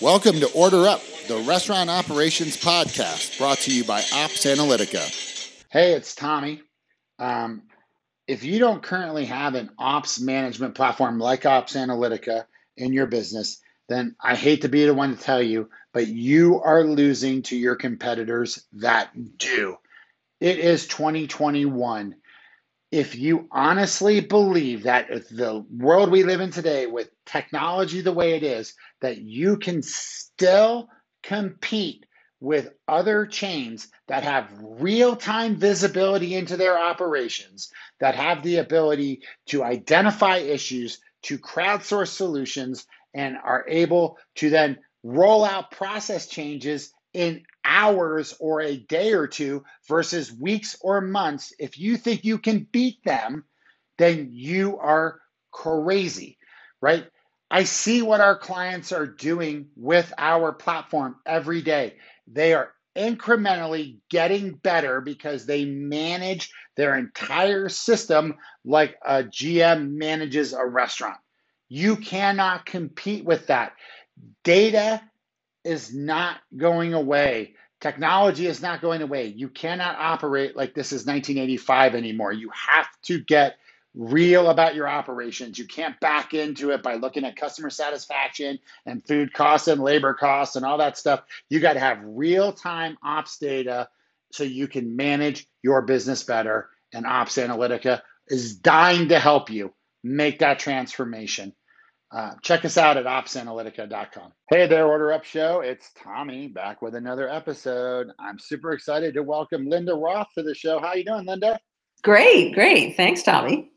Welcome to Order Up, the restaurant operations podcast brought to you by OpsAnalitica. Hey, it's Tommy. Um, if you don't currently have an ops management platform like OpsAnalitica in your business, then I hate to be the one to tell you, but you are losing to your competitors that do. It is 2021 if you honestly believe that the world we live in today with technology the way it is that you can still compete with other chains that have real-time visibility into their operations that have the ability to identify issues to crowdsource solutions and are able to then roll out process changes in hours or a day or two versus weeks or months, if you think you can beat them, then you are crazy, right? I see what our clients are doing with our platform every day. They are incrementally getting better because they manage their entire system like a GM manages a restaurant. You cannot compete with that. Data is not going away. Technology is not going away. You cannot operate like this is 1985 anymore. You have to get real about your operations. You can't back into it by looking at customer satisfaction and food costs and labor costs and all that stuff. You got to have real time ops data so you can manage your business better. And OpsAnalitica is dying to help you make that transformation. Uh, check us out at opsanalitica.com. Hey there, Order Up Show. It's Tommy back with another episode. I'm super excited to welcome Linda Roth to the show. How are you doing, Linda? Great, great. Thanks, Tommy.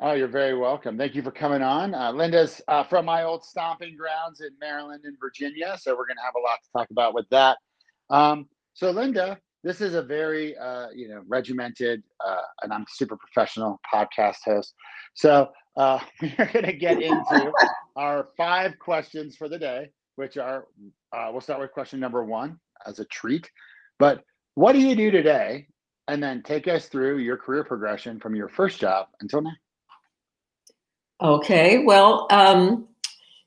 Oh, you're very welcome. Thank you for coming on. Uh, Linda's uh, from my old stomping grounds in Maryland and Virginia, so we're going to have a lot to talk about with that. Um, so, Linda, this is a very uh, you know regimented, uh, and I'm super professional podcast host. So we're going to get into our five questions for the day, which are uh, we'll start with question number one as a treat. But what do you do today? And then take us through your career progression from your first job until now. Okay. Well, um,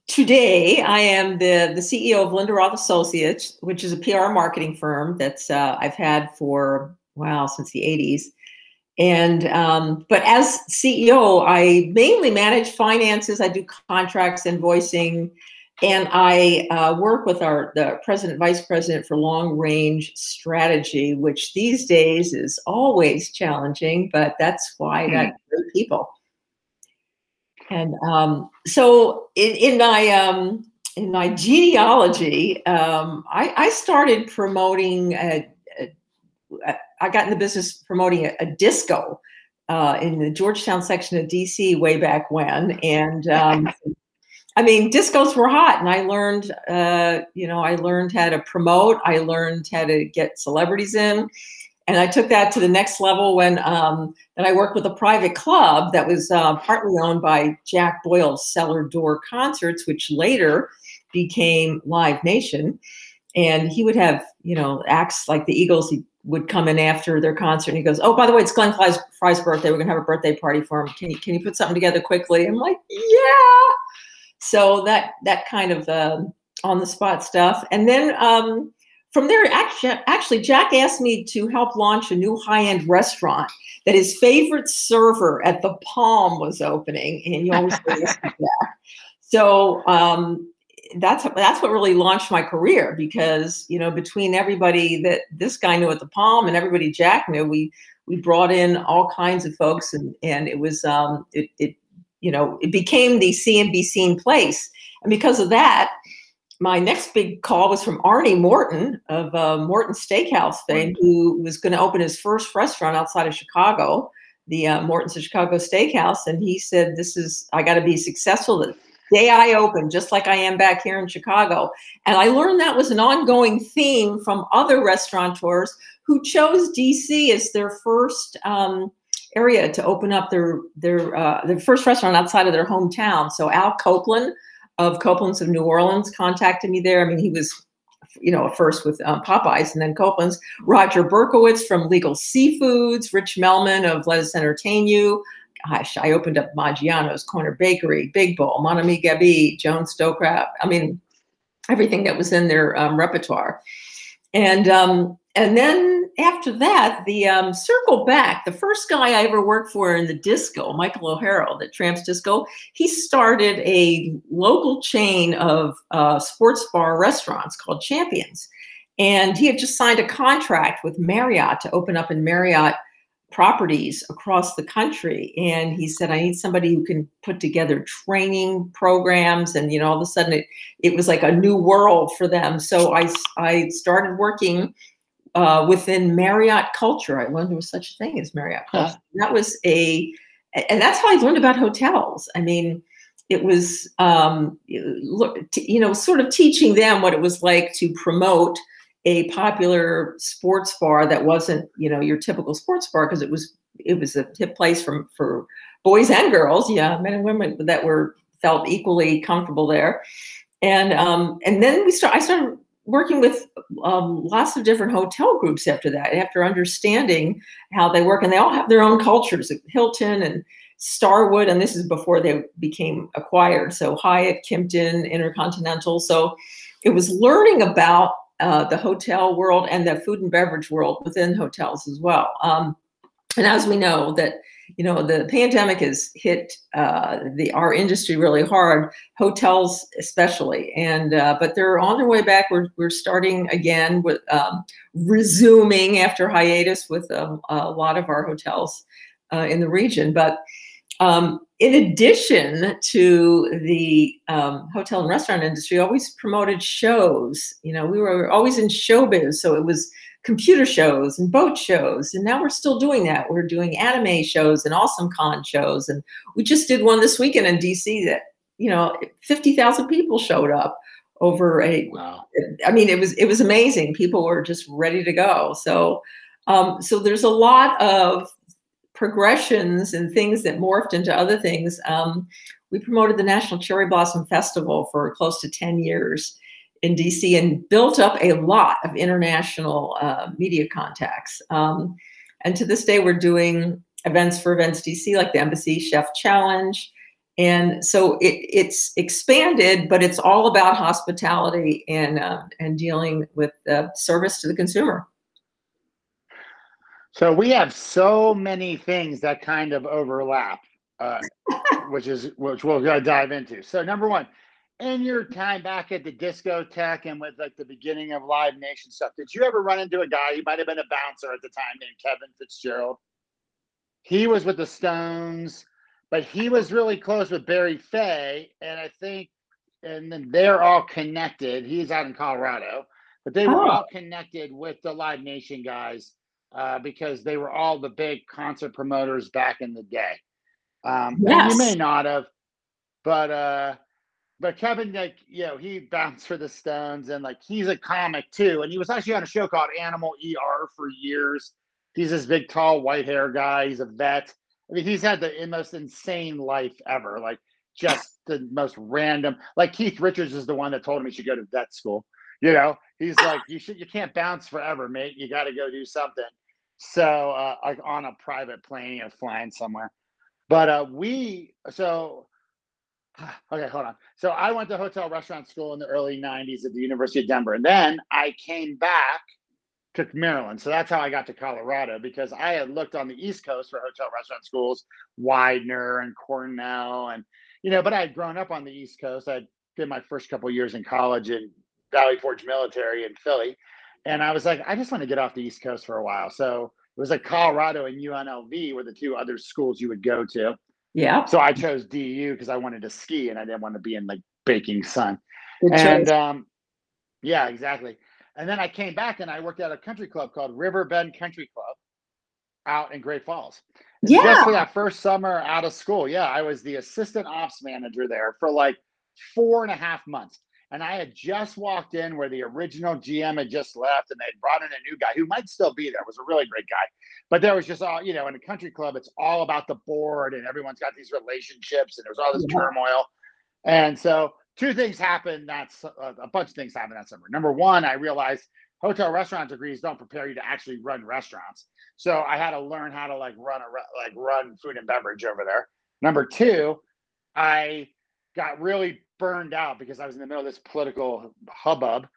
today I am the, the CEO of Linda Roth Associates, which is a PR marketing firm that's uh, I've had for wow since the 80s. And um, but as CEO, I mainly manage finances. I do contracts, invoicing, and I uh, work with our the president, vice president for long range strategy, which these days is always challenging. But that's why I got hmm. great people. And um, so in, in my um, in my genealogy, um, I, I, started promoting a, I got in the business promoting a, a disco uh, in the Georgetown section of DC way back when, and um, I mean discos were hot, and I learned, uh, you know, I learned how to promote. I learned how to get celebrities in, and I took that to the next level when um, then I worked with a private club that was uh, partly owned by Jack Boyle's Cellar Door Concerts, which later became Live Nation. And he would have, you know, acts like the Eagles. He would come in after their concert and he goes, "Oh, by the way, it's Glenn Frey's, Frey's birthday. We're gonna have a birthday party for him. Can you can you put something together quickly?" I'm like, "Yeah." So that that kind of uh, on the spot stuff, and then um, from there, actually, actually, Jack asked me to help launch a new high end restaurant that his favorite server at the Palm was opening, and always Jack. So um, that's that's what really launched my career because you know between everybody that this guy knew at the Palm and everybody Jack knew, we we brought in all kinds of folks and and it was um it it you know it became the see and place and because of that my next big call was from Arnie Morton of uh, Morton Steakhouse fame, who was going to open his first restaurant outside of Chicago, the uh, Morton's of Chicago Steakhouse. And he said, This is, I got to be successful the day I open, just like I am back here in Chicago. And I learned that was an ongoing theme from other restaurateurs who chose DC as their first um, area to open up their their uh, their first restaurant outside of their hometown. So Al Copeland of Copeland's of New Orleans contacted me there. I mean, he was you know, first with um, Popeyes and then Copeland's. Roger Berkowitz from Legal Seafoods, Rich Melman of Lettuce Entertain You, gosh, I opened up Maggiano's Corner Bakery, Big Bowl, Mon Ami Gabi, Joe's Stone Crab. I mean, everything that was in their um, repertoire. And um, and then after that, the um, circle back. The first guy I ever worked for in the disco, Michael O'Harro, the Tramps Disco, he started a local chain of uh, sports bar restaurants called Champions, and he had just signed a contract with Marriott to open up in Marriott properties across the country. And he said i need somebody who can put together training programs. And you know all of a sudden it, it was like a new world for them. So i i started working uh, within marriott culture i learned there was such a thing as marriott culture. That was a and that's how i learned about hotels. I mean it was um, you know sort of teaching them what it was like to promote a popular sports bar that wasn't you know your typical sports bar because it was it was a hip place from for boys and girls yeah men and women that were felt equally comfortable there. And um and then we start i started working with um, lots of different hotel groups after that after understanding how they work and they all have their own cultures hilton and starwood and this is before they became acquired so hyatt kimpton intercontinental so it was learning about uh, the hotel world and the food and beverage world within hotels as well. Um, and as we know that you know the pandemic has hit uh, the our industry really hard, hotels especially, and uh, but they're on their way back. We're we're starting again with um, resuming after hiatus with um, a lot of our hotels uh, in the region, but. Um, in addition to the um, hotel and restaurant industry, always promoted shows. You know, we were always in showbiz, so it was computer shows and boat shows, and now we're still doing that. We're doing anime shows and awesome con shows, and we just did one this weekend in DC that you know fifty thousand people showed up over a. Wow. I mean, it was it was amazing. People were just ready to go. So. Um, so there's a lot of progressions and things that morphed into other things. Um, we promoted the National Cherry Blossom Festival for close to 10 years in DC and built up a lot of international uh, media contacts. Um, and to this day, we're doing events for Events DC like the Embassy Chef Challenge. And so it, it's expanded, but it's all about hospitality and, uh, and dealing with uh, service to the consumer. So we have so many things that kind of overlap, uh, which is which we'll dive into. So number one, in your time back at the discotheque and with like the beginning of Live Nation stuff, did you ever run into a guy? He might have been a bouncer at the time named Kevin Fitzgerald. He was with the Stones, but he was really close with Barry Fey, and I think, and then they're all connected. He's out in Colorado, but they were oh. all connected with the Live Nation guys uh, because they were all the big concert promoters back in the day. Um, yes. you may not have, but uh, but Kevin, like you know, he bounced for the Stones, and like he's a comic too, and he was actually on a show called Animal ER for years. He's this big, tall, white hair guy. He's a vet. I mean, he's had the most insane life ever. Like just the most random. Like Keith Richards is the one that told him he should go to vet school. You know, he's like, you should, you can't bounce forever, mate. You got to go do something. So, uh, like on a private plane or flying somewhere. But uh, we, so, okay, hold on. So I went to hotel restaurant school in the early 90s at the University of Denver. And then I came back to Maryland. So that's how I got to Colorado because I had looked on the East Coast for hotel restaurant schools, Widener and Cornell. And, you know, but I had grown up on the East Coast. I did my first couple years in college in Valley Forge Military in Philly. And I was like, I just want to get off the East Coast for a while. So it was like Colorado and UNLV were the two other schools you would go to. Yeah. So I chose DU because I wanted to ski and I didn't want to be in like baking sun. Good and um, yeah, exactly. And then I came back and I worked at a country club called River Bend Country Club out in Great Falls. Yeah. Just for that first summer out of school. Yeah, I was the assistant ops manager there for like four and a half months. And I had just walked in where the original GM had just left and they'd brought in a new guy who might still be there, was a really great guy. But there was just all, you know, in a country club, it's all about the board and everyone's got these relationships and there's all this yeah. turmoil. And so two things happened. That's uh, a bunch of things happened that summer. Number one, I realized hotel restaurant degrees don't prepare you to actually run restaurants. So I had to learn how to like run a like run food and beverage over there. Number two, I got really burned out because I was in the middle of this political hubbub.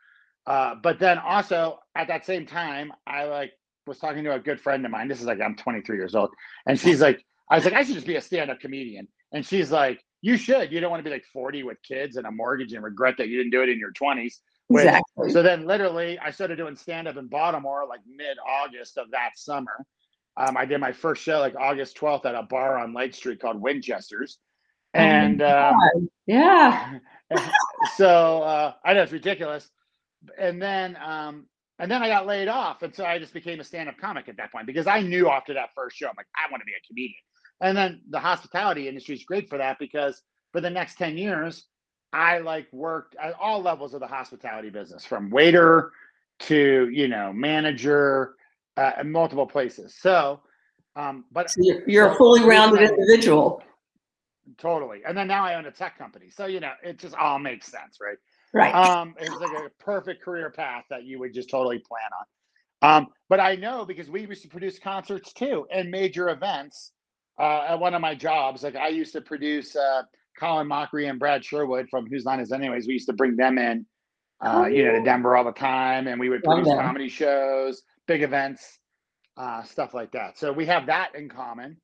Uh, but then also at that same time, I like was talking to a good friend of mine. This is like I'm 23 years old, and she's like, I was like, I should just be a stand-up comedian, and she's like, you should. You don't want to be like 40 with kids and a mortgage and regret that you didn't do it in your 20s. Which, exactly. So then, literally, I started doing stand-up in Baltimore like mid-August of that summer. Um, I did my first show like August 12th at a bar on Lake Street called Winchester's. Oh And um, yeah. so uh, I know it's ridiculous. And then um, and then I got laid off. And so I just became a stand-up comic at that point because I knew after that first show, I'm like, I want to be a comedian. And then the hospitality industry is great for that because for the next 10 years, I like worked at all levels of the hospitality business from waiter to, you know, manager uh, in multiple places. So, um, but So you're, you're a fully rounded individual. Totally. And then now I own a tech company. So, you know, it just all makes sense, right? Right. Um, it's like a perfect career path that you would just totally plan on. Um, but I know because we used to produce concerts too and major events uh, at one of my jobs. Like I used to produce uh, Colin Mochrie and Brad Sherwood from Whose Line Is Anyways. We used to bring them in, uh, Oh, you know, to. Denver all the time, and we would produce comedy shows, big events, uh, stuff like that. So we have that in common.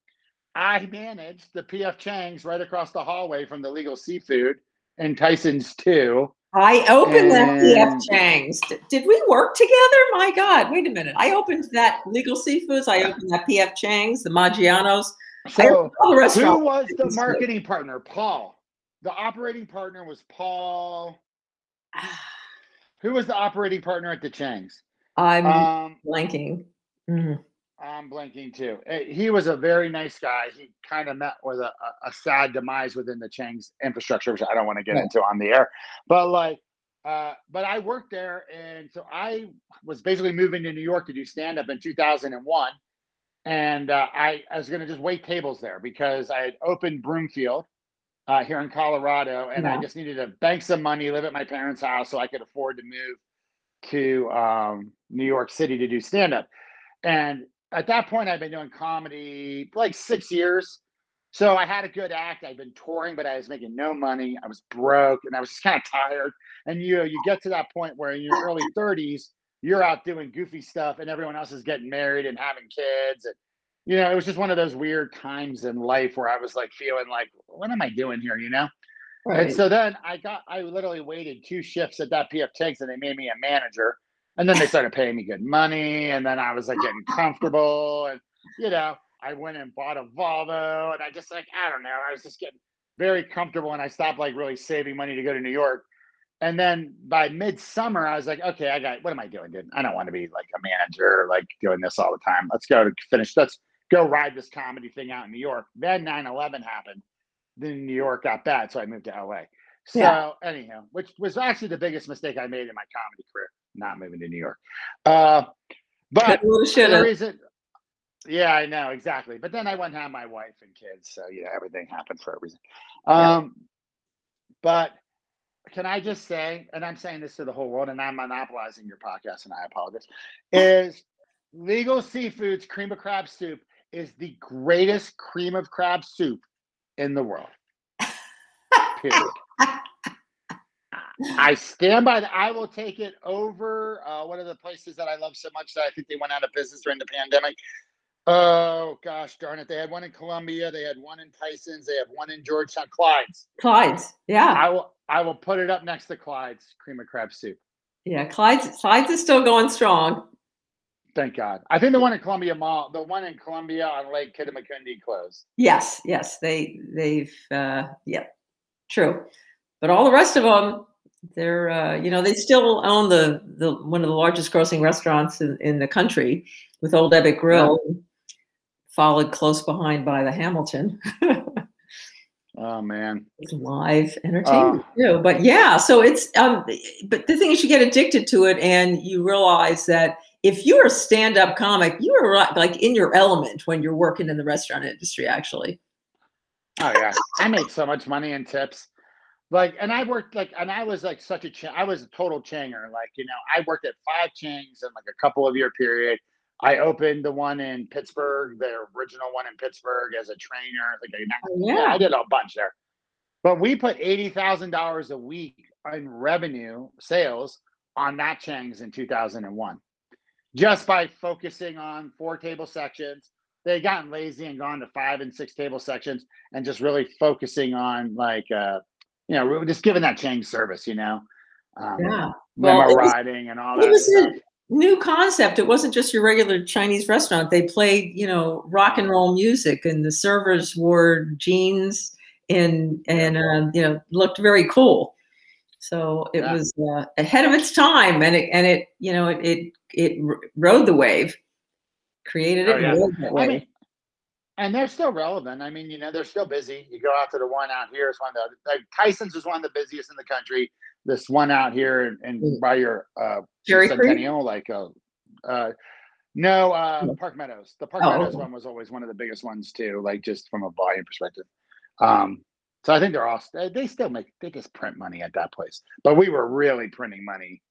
I managed the PF Chang's right across the hallway from the Legal Seafood and Tyson's too. I opened that PF Chang's. Did we work together? My God, wait a minute. I opened that Legal Seafoods. I opened that PF Chang's, the Maggiano's. So opened all the who was the marketing partner? Paul. The operating partner was Paul. Who was the operating partner at the Chang's? I'm Um, blanking. Mhm. I'm blanking too. Uh, He was a very nice guy. He kind of met with a, a, sad demise within the Chang's infrastructure, which I don't want to get into on the air. But like, uh, but I worked there, and so I was basically moving to New York to do stand up in 2001, and uh, I, I was going to just wait tables there because I had opened Broomfield uh, here in Colorado, and I just needed to bank some money, live at my parents' house, so I could afford to move to um, New York City to do stand up. And at that point, I'd been doing comedy like six years. So I had a good act. I'd been touring, but I was making no money. I was broke and I was just kind of tired. And you you get to that point where in your early 30s, you're out doing goofy stuff and everyone else is getting married and having kids. And you know, it was just one of those weird times in life where I was like feeling like, what am I doing here? You know? Right. And so then I got, I literally waited two shifts at that PF Chang's and they made me a manager. And then they started paying me good money. And then I was like getting comfortable. And, you know, I went and bought a Volvo and I just like, I don't know, I was just getting very comfortable and I stopped like really saving money to go to New York. And then by midsummer, I was like, okay, I got, what am I doing, dude? I don't want to be like a manager, like doing this all the time. Let's go to finish, let's go ride this comedy thing out in New York. Then 9 11 happened then New York got bad, so I moved to LA. So Yeah. anyhow, which was actually the biggest mistake I made in my comedy career, not moving to New York. Uh, but Woulda, shoulda. the reason, yeah, I know exactly. But then I went and had my wife and kids, so you know everything happened for a reason. Yeah. Um, but can I just say, and I'm saying this to the whole world, and I'm monopolizing your podcast, and I apologize, is Legal Seafood's cream of crab soup is the greatest cream of crab soup in the world. Period. I stand by that. I will take it over. Uh, one of the places that I love so much that I think they went out of business during the pandemic. Oh gosh, darn it! They had one in Columbia. They had one in Tyson's. They have one in Georgetown. Clyde's. Clyde's. Yeah. I will. I will put it up next to Clyde's cream of crab soup. Yeah. Clyde's, Clyde's is still going strong. Thank God. I think the one in Columbia Mall, the one in Columbia on Lake Kittamaqundi closed. Yes. Yes. They, they've, uh, yeah, true. But all the rest of them, they're, uh, you know, they still own the, the, one of the largest grossing restaurants in, in the country with Old Ebbitt Grill, followed close behind by the Hamilton. Oh man. It's live entertainment Ah. too. But yeah, so it's um but the thing is you get addicted to it and you realize that if you're a stand-up comic, you are like in your element when you're working in the restaurant industry actually. Oh yeah, I made so much money in tips. Like, and I worked like, and I was like such a, ch- I was a total changer. Like, you know, I worked at five chains in like a couple of year period. I opened the one in Pittsburgh, the original one in Pittsburgh as a trainer. Like, I, Oh, yeah, I did a bunch there. But we put eighty thousand dollars a week in revenue sales on that Chang's in 2001, just by focusing on four table sections. They had gotten lazy and gone to five and six table sections, and just really focusing on like, uh, you know, we were just giving that Chang service. You know, um, Yeah. Well, was- riding and all that. It was stuff. a new concept. It wasn't just your regular Chinese restaurant. They played, you know, rock and roll music, and the servers wore jeans and and uh, you know looked very cool. So it Yeah. was uh, ahead of its time, and it and it you know it it, it rode the wave, created it, Oh, yeah. and rode that I mean, and they're still relevant. I mean, you know, they're still busy. You go out to the one out here. It's one of the like Tyson's is one of the busiest in the country. This one out here and, and Mm. by your uh Creek? Centennial, like uh, uh no, uh Park Meadows. The Park Oh, Meadows one was always one of the biggest ones too, like just from a volume perspective. Um, so I think they're all they, they still make they just print money at that place. But we were really printing money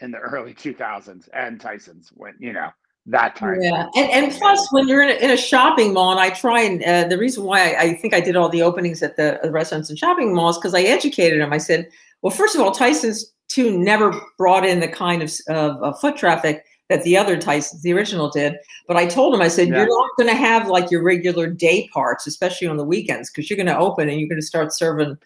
in the early 2000s and Tyson's when you know that time. Yeah, and and plus, when you're in a, in a shopping mall, and I try and uh, the reason why I, I think I did all the openings at the uh, restaurants and shopping malls because I educated them. I said, well, first of all, Tyson's too never brought in the kind of, of, of foot traffic that the other Tyson's, the original, did. But I told them, I said, Yeah. you're not going to have like your regular day parts, especially on the weekends, because you're going to open and you're going to start serving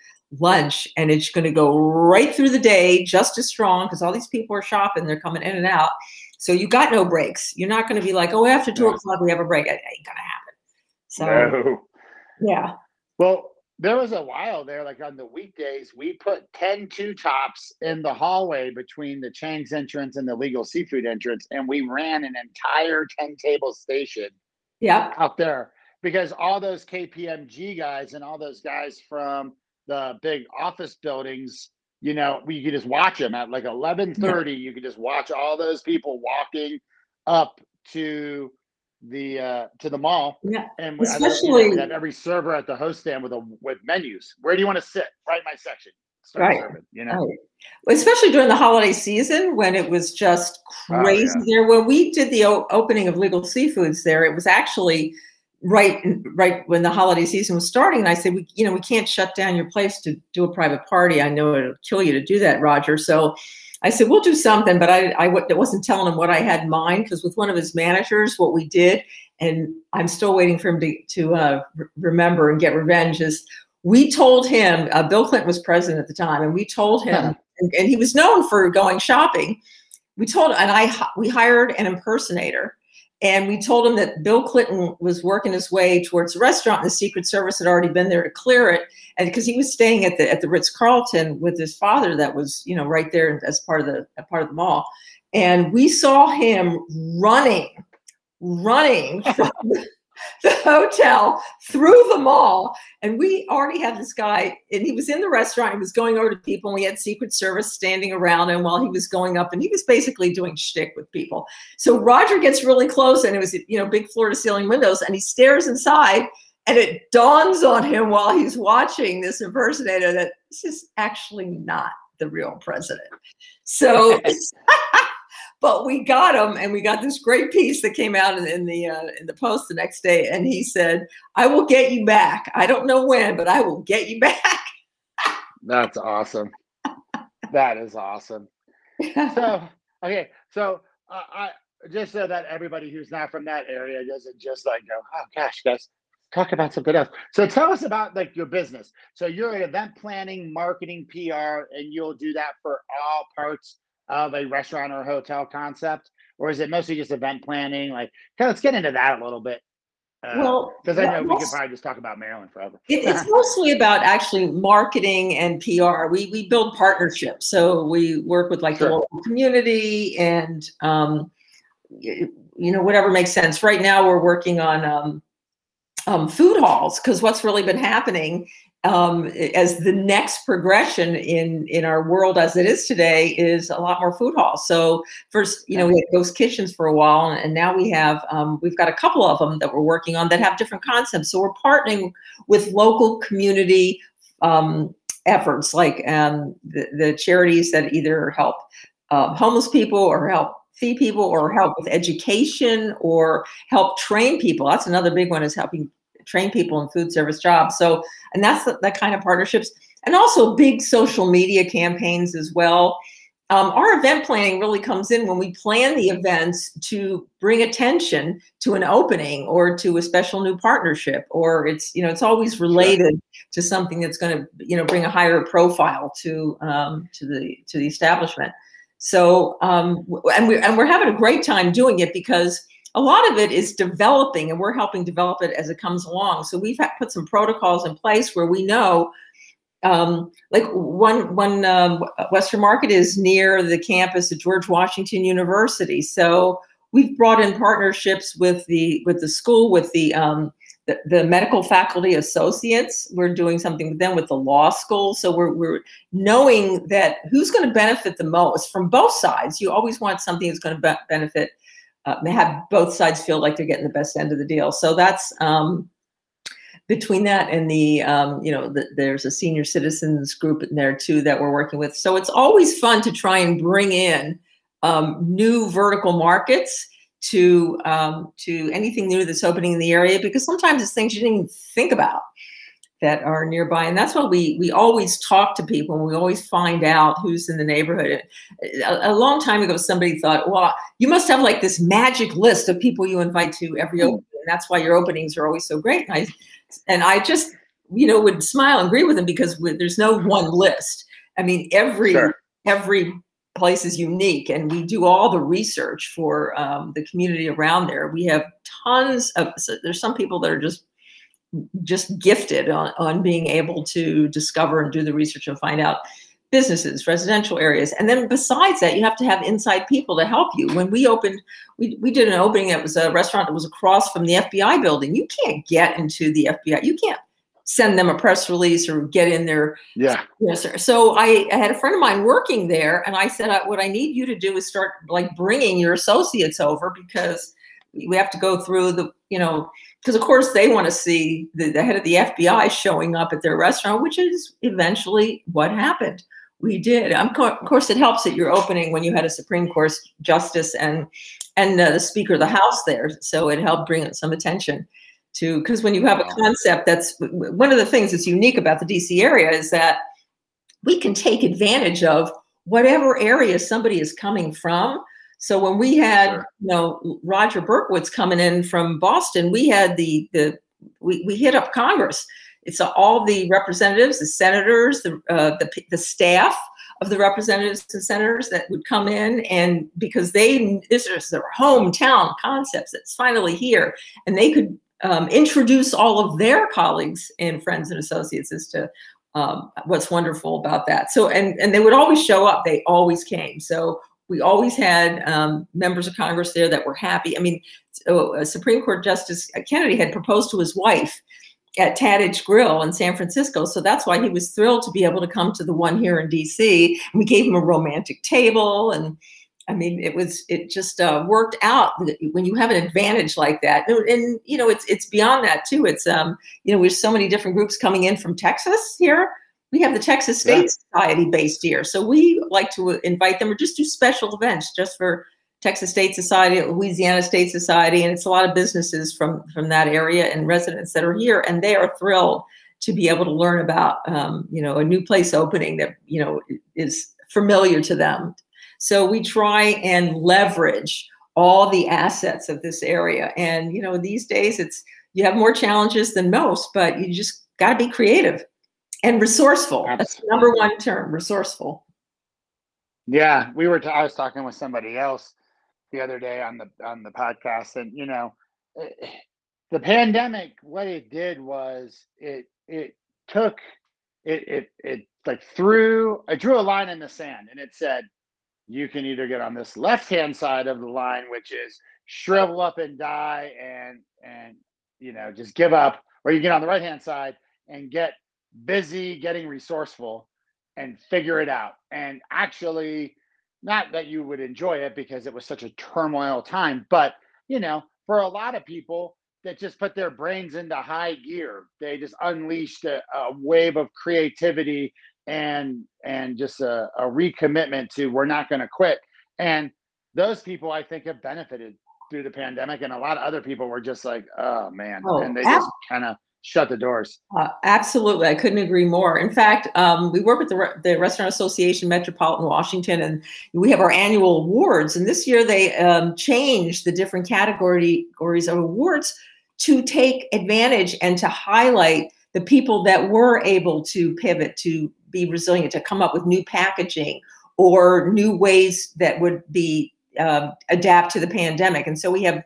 lunch, and it's going to go right through the day, just as strong, because all these people are shopping, they're coming in and out. So you got no breaks. You're not going to be like, oh, after two Yeah. o'clock we have a break. It ain't going to happen. So No. yeah, Well, there was a while there, like on the weekdays, we put 10 two tops in the hallway between the Chang's entrance and the legal seafood entrance, and we ran an entire 10 table station yeah, out there because all those KPMG guys and all those guys from the big office buildings, you know, we could just watch them at like 11:30. You could just watch all those people walking up to the uh to the mall yeah. and we, I you know, Especially- had every server at the host stand with a with menus. Where do you want to sit? Right in my section. Start Right. serving, you know. Right. Especially during the holiday season when it was just Oh, crazy yeah. there. When we did the o- opening of Legal Seafoods there, it was actually right right when the holiday season was starting. And I said, we you know we can't shut down your place to do a private party. I know it'll kill you to do that, Roger. So I said we'll do something, but I I w- wasn't telling him what I had in mind because with one of his managers, what we did, and I'm still waiting for him to to uh, re- remember and get revenge is we told him uh, Bill Clinton was president at the time, and we told him, and, and he was known for going shopping. We told, and I we hired an impersonator, and we told him that Bill Clinton was working his way towards the restaurant, and the Secret Service had already been there to clear it, and because he was staying at the at the Ritz Carlton with his father, that was you know right there as part of the part of the mall, and we saw him running, running from the hotel through the mall and we already had this guy, and he was in the restaurant. He was going over to people, and we had Secret Service standing around him while he was going up, and he was basically doing shtick with people. So Roger gets really close, and it was you know big floor to ceiling windows, and he stares inside, and it dawns on him while he's watching this impersonator that this is actually not the real president. So. But we got him, and we got this great piece that came out in, in the uh, in the post the next day. And he said, I will get you back. I don't know when, but I will get you back. That's awesome. that is awesome. So okay, so uh, I just so that everybody who's not from that area doesn't just like go, oh gosh, guys, talk about something else. So tell us about like your business. So you're an event planning, marketing, PR, and you'll do that for all parts of a restaurant or hotel concept, or is it mostly just event planning? Like, okay, let's get into that a little bit. well, because I know we could probably just talk about Maryland forever. it- it's mostly about actually marketing and PR. We we build partnerships, so we work with like the local community and um, y- you know whatever makes sense. Right now, we're working on um, um, food halls because what's really been happening um, as the next progression in in our world as it is today is a lot more food halls. So first, you know, we had ghost kitchens for a while, and now we have um, we've got a couple of them that we're working on that have different concepts. So we're partnering with local community um, efforts, like um, the, the charities that either help um, homeless people or help feed people or help with education or help train people. That's another big one is helping train people in food service jobs. So, and that's the, that kind of partnerships, and also big social media campaigns as well. Um, our event planning really comes in when we plan the events to bring attention to an opening or to a special new partnership, or it's you know it's always related sure. to something that's going to you know bring a higher profile to um, to the to the establishment. So um, and we and we're having a great time doing it because a lot of it is developing, and we're helping develop it as it comes along. So we've put some protocols in place where we know um, like one one um, Western Market is near the campus of George Washington University, so we've brought in partnerships with the with the school, with the um, the, the, medical faculty associates. We're doing something with them with the law school, so we're we're knowing that who's going to benefit the most from both sides. You always want something that's going to be- benefit. Uh, have both sides feel like they're getting the best end of the deal. So that's um, between that and the um, you know the, there's a senior citizens group in there too that we're working with so it's always fun to try and bring in um, new vertical markets to um, to anything new that's opening in the area because sometimes it's things you didn't even think about that are nearby and that's why we we always talk to people and we always find out who's in the neighborhood a, a, long time ago somebody thought well you must have like this magic list of people you invite to every hmm. opening and that's why your openings are always so great and i and I just, you know, would smile and agree with them because there's no one list. I mean, every sure. every place is unique, and we do all the research for um, the community around there. We have tons of. So there's some people that are just just gifted on, on being able to discover and do the research and find out businesses, residential areas. And then besides that, you have to have inside people to help you. When we opened, we, we did an opening that was a restaurant that was across from the FBI building. You can't get into the FBI. You can't send them a press release or get in there. Yeah. Yes, sir. So I, I had a friend of mine working there and I said, uh, what I need you to do is start like bringing your associates over because we have to go through the, you know, because of course they want to see the, the head of the FBI showing up at their restaurant, which is eventually what happened we did. Um, of course, it helps that you're opening when you had a Supreme Court justice and and uh, the Speaker of the House there, so it helped bring some attention to because when you have a concept that's one of the things that's unique about the DC area is that we can take advantage of whatever area somebody is coming from. So when we had sure. you know Roger Berkowitz coming in from Boston, we had the the we, we hit up Congress. It's all the representatives, the senators, the, uh, the, the staff of the representatives and senators that would come in and because they this is their hometown concepts that's finally here. And they could um, introduce all of their colleagues and friends and associates as to um, what's wonderful about that. So and and they would always show up. They always came. So we always had um, members of congress there that were happy i mean so, supreme court justice kennedy had proposed to his wife at Tadich Grill in San Francisco. So that's why he was thrilled to be able to come to the one here in DC. We gave him a romantic table and I mean, it was it just uh, worked out when you have an advantage like that, and, and, you know, it's it's beyond that too. It's um, you know, there's so many different groups coming in from Texas here. We have the Texas State yeah. Society based here, so we like to invite them or just do special events just for Texas State Society, Louisiana State Society, and it's a lot of businesses from from that area and residents that are here, and they are thrilled to be able to learn about um, you know a new place opening that you know is familiar to them. So we try and leverage all the assets of this area, and you know these days it's you have more challenges than most, but you just got to be creative and resourceful. Absolutely. That's the number one term, resourceful. Yeah, we were. T- I was talking with somebody else the other day on the on the podcast, and you know, eh, the pandemic, what it did was it it took it it it like threw I drew a line in the sand, and it said you can either get on this left hand side of the line, which is shrivel up and die, and and you know just give up, or you get on the right hand side and get busy, getting resourceful, and figure it out, and actually not that you would enjoy it because it was such a turmoil time, but you know, for a lot of people that just put their brains into high gear, they just unleashed a, a wave of creativity and and just a, a recommitment to we're not going to quit. And those people, I think, have benefited through the pandemic, and a lot of other people were just like, "Oh man," Oh, and they ab- just kind of shut the doors. Uh, absolutely, I couldn't agree more. In fact, um, we work with the, Re- the Restaurant Association Metropolitan Washington, and we have our annual awards. And this year, they um, changed the different categories of awards to take advantage and to highlight the people that were able to pivot, to be resilient, to come up with new packaging or new ways that would be um, adapt to the pandemic. And so we have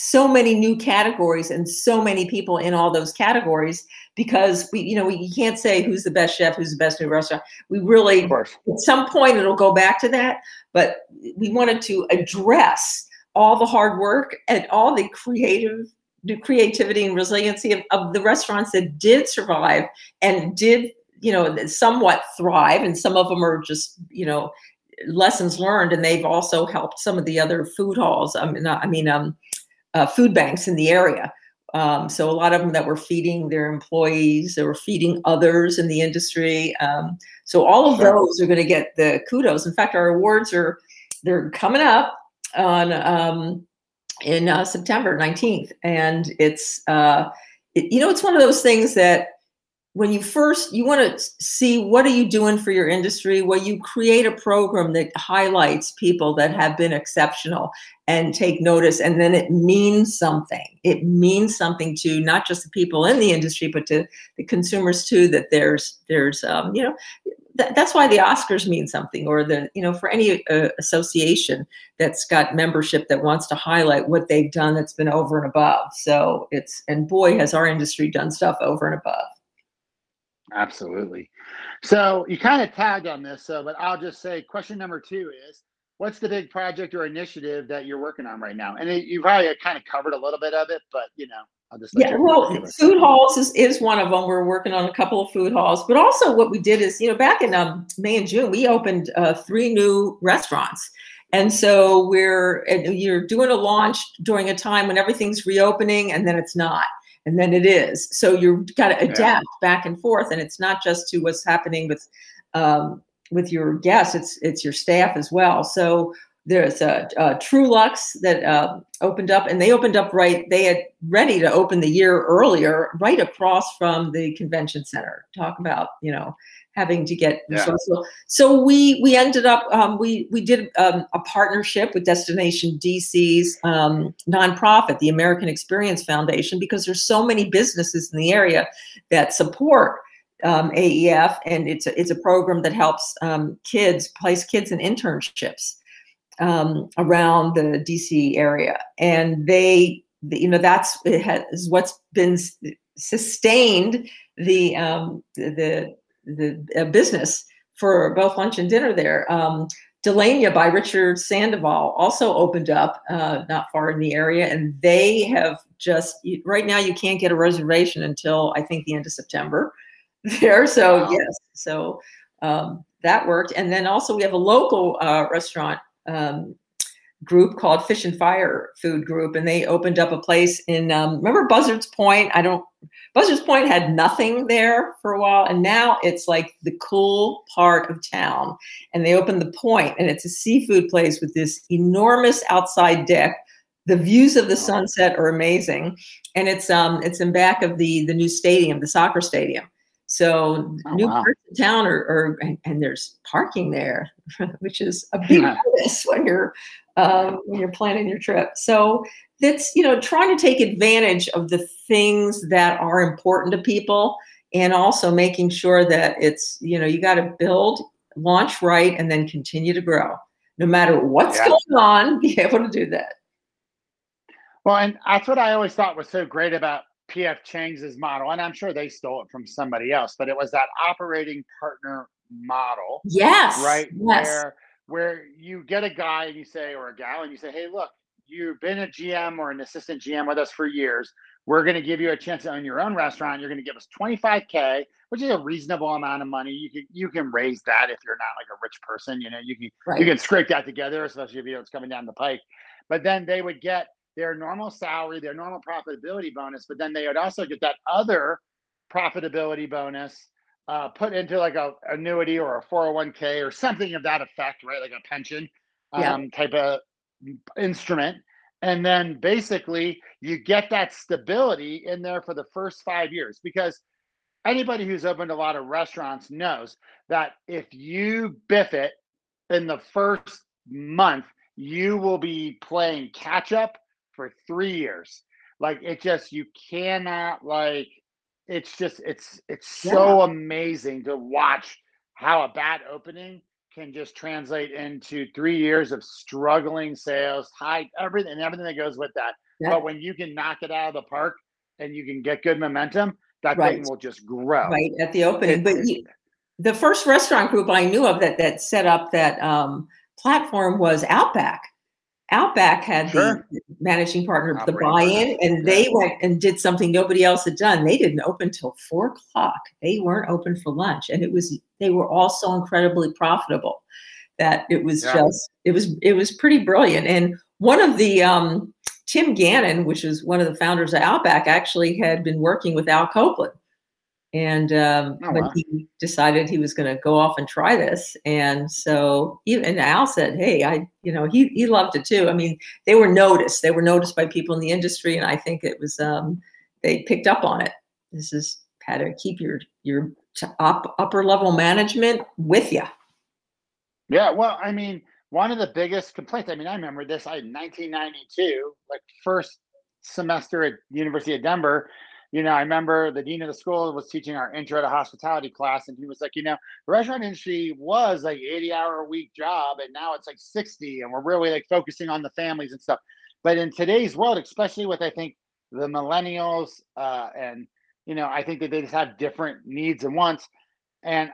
so many new categories and so many people in all those categories because we you know we can't say who's the best chef who's the best new restaurant. We really at some point it'll go back to that but we wanted to address all the hard work and all the creative the creativity and resiliency of, of the restaurants that did survive and did you know somewhat thrive and some of them are just you know lessons learned and they've also helped some of the other food halls. I mean i mean um uh, food banks in the area. Um, so a lot of them that were feeding their employees, they were feeding others in the industry. Um, so all of those are going to get the kudos. In fact, our awards are they're coming up on um, in uh, September 19th, and it's uh, it, you know it's one of those things that when you first you want to see what are you doing for your industry well you create a program that highlights people that have been exceptional and take notice and then it means something. It means something to not just the people in the industry but to the consumers too that there's there's um, you know th- that's why the oscars mean something or the you know for any uh, association that's got membership that wants to highlight what they've done that's been over and above. So it's and boy has our industry done stuff over and above absolutely. So you kind of tagged on this, so but I'll just say question number two is. What's the big project or initiative that you're working on right now? And it, you probably kind of covered a little bit of it, but you know, I'll just Yeah, well, food halls is, is one of them. We're working on a couple of food halls, but also what we did is, you know, back in um, May and June, we opened uh, three new restaurants. And so we're and you're doing a launch during a time when everything's reopening and then it's not. And then it is. So you've got to adapt back and forth. And it's not just to what's happening with um, with your guests, it's it's your staff as well. So there's a, a Truluck's that uh, opened up, and they opened up right. They had ready to open the year earlier, right across from the convention center. Talk about you know having to get Yeah. So we we ended up um, we we did um, a partnership with Destination DC's um, nonprofit, the American Experience Foundation, because there's so many businesses in the area that support um, AEF, and it's a, it's a program that helps um, kids place kids in internships um, around the DC area, and they, you know, that's it has what's been sustained the um, the the, uh, business for both lunch and dinner there. Um, Delania by Richard Sandoval also opened up uh, not far in the area, and they have just right now you can't get a reservation until I think the end of September there. So Wow. yes, so um, that worked, and then also we have a local uh, restaurant um, group called Fish and Fire Food Group, and they opened up a place in um, remember Buzzards Point. I don't. Buzzards Point had nothing there for a while, and now it's like the cool part of town. And they opened the Point, and it's a seafood place with this enormous outside deck. The views of the sunset are amazing, and it's um it's in back of the the new stadium, the soccer stadium. So Oh, new wow. parts of town are, are and, and there's parking there, which is a big bonus when you're um, when you're planning your trip. So that's you know trying to take advantage of the things that are important to people, and also making sure that it's you know you got to build, launch right, and then continue to grow, no matter what's Yeah. going on. Be able to do that. Well, and that's what I always thought was so great about PF Chang's model, and I'm sure they stole it from somebody else, but it was that operating partner model, Yes. right? Yes. Where where you get a guy and you say, or a gal, and you say, hey, look, you've been a GM or an assistant GM with us for years. We're going to give you a chance to own your own restaurant. You're going to give us 25k, which is a reasonable amount of money. You can you can raise that if you're not like a rich person. You know, you can Right. you can scrape that together, especially if you know it's coming down the pike. But then they would get their normal salary, their normal profitability bonus, but then they would also get that other profitability bonus uh, put into like a annuity or a 401k or something of that effect, right? Like a pension Yeah. um, type of instrument. And then basically you get that stability in there for the first five years because anybody who's opened a lot of restaurants knows that if you biff it in the first month, you will be playing catch up for three years. Like it just, you cannot like, it's just, it's, it's so yeah. amazing to watch how a bad opening can just translate into three years of struggling sales, high everything and everything that goes with that. Yeah. But when you can knock it out of the park and you can get good momentum, that right. thing will just grow. Right at the opening. But you, the first restaurant group I knew of that that set up that um, platform was Outback. Outback had sure. the managing partner, the buy-in, and they went and did something nobody else had done. They didn't open till four o'clock. They weren't open for lunch, and it was they were all so incredibly profitable that it was yeah. just it was it was pretty brilliant. And one of the um, Tim Gannon, which is one of the founders of Outback, actually had been working with Al Copeland and um, oh, wow. he decided he was going to go off and try this, and so even Al said, "Hey, I, you know, he he loved it too. I mean, they were noticed. They were noticed by people in the industry, and I think it was um, they picked up on it. This is how to keep your your up upper level management with you. Yeah, well, I mean, one of the biggest complaints. I mean, I remember this. I 1992, like first semester at University of Denver you know, I remember the dean of the school was teaching our intro to hospitality class, and he was like, you know, the restaurant industry was like 80 hour a week job, and now it's like 60, and we're really like focusing on the families and stuff. But in today's world, especially with I think the millennials, uh, and you know, I think that they just have different needs and wants, and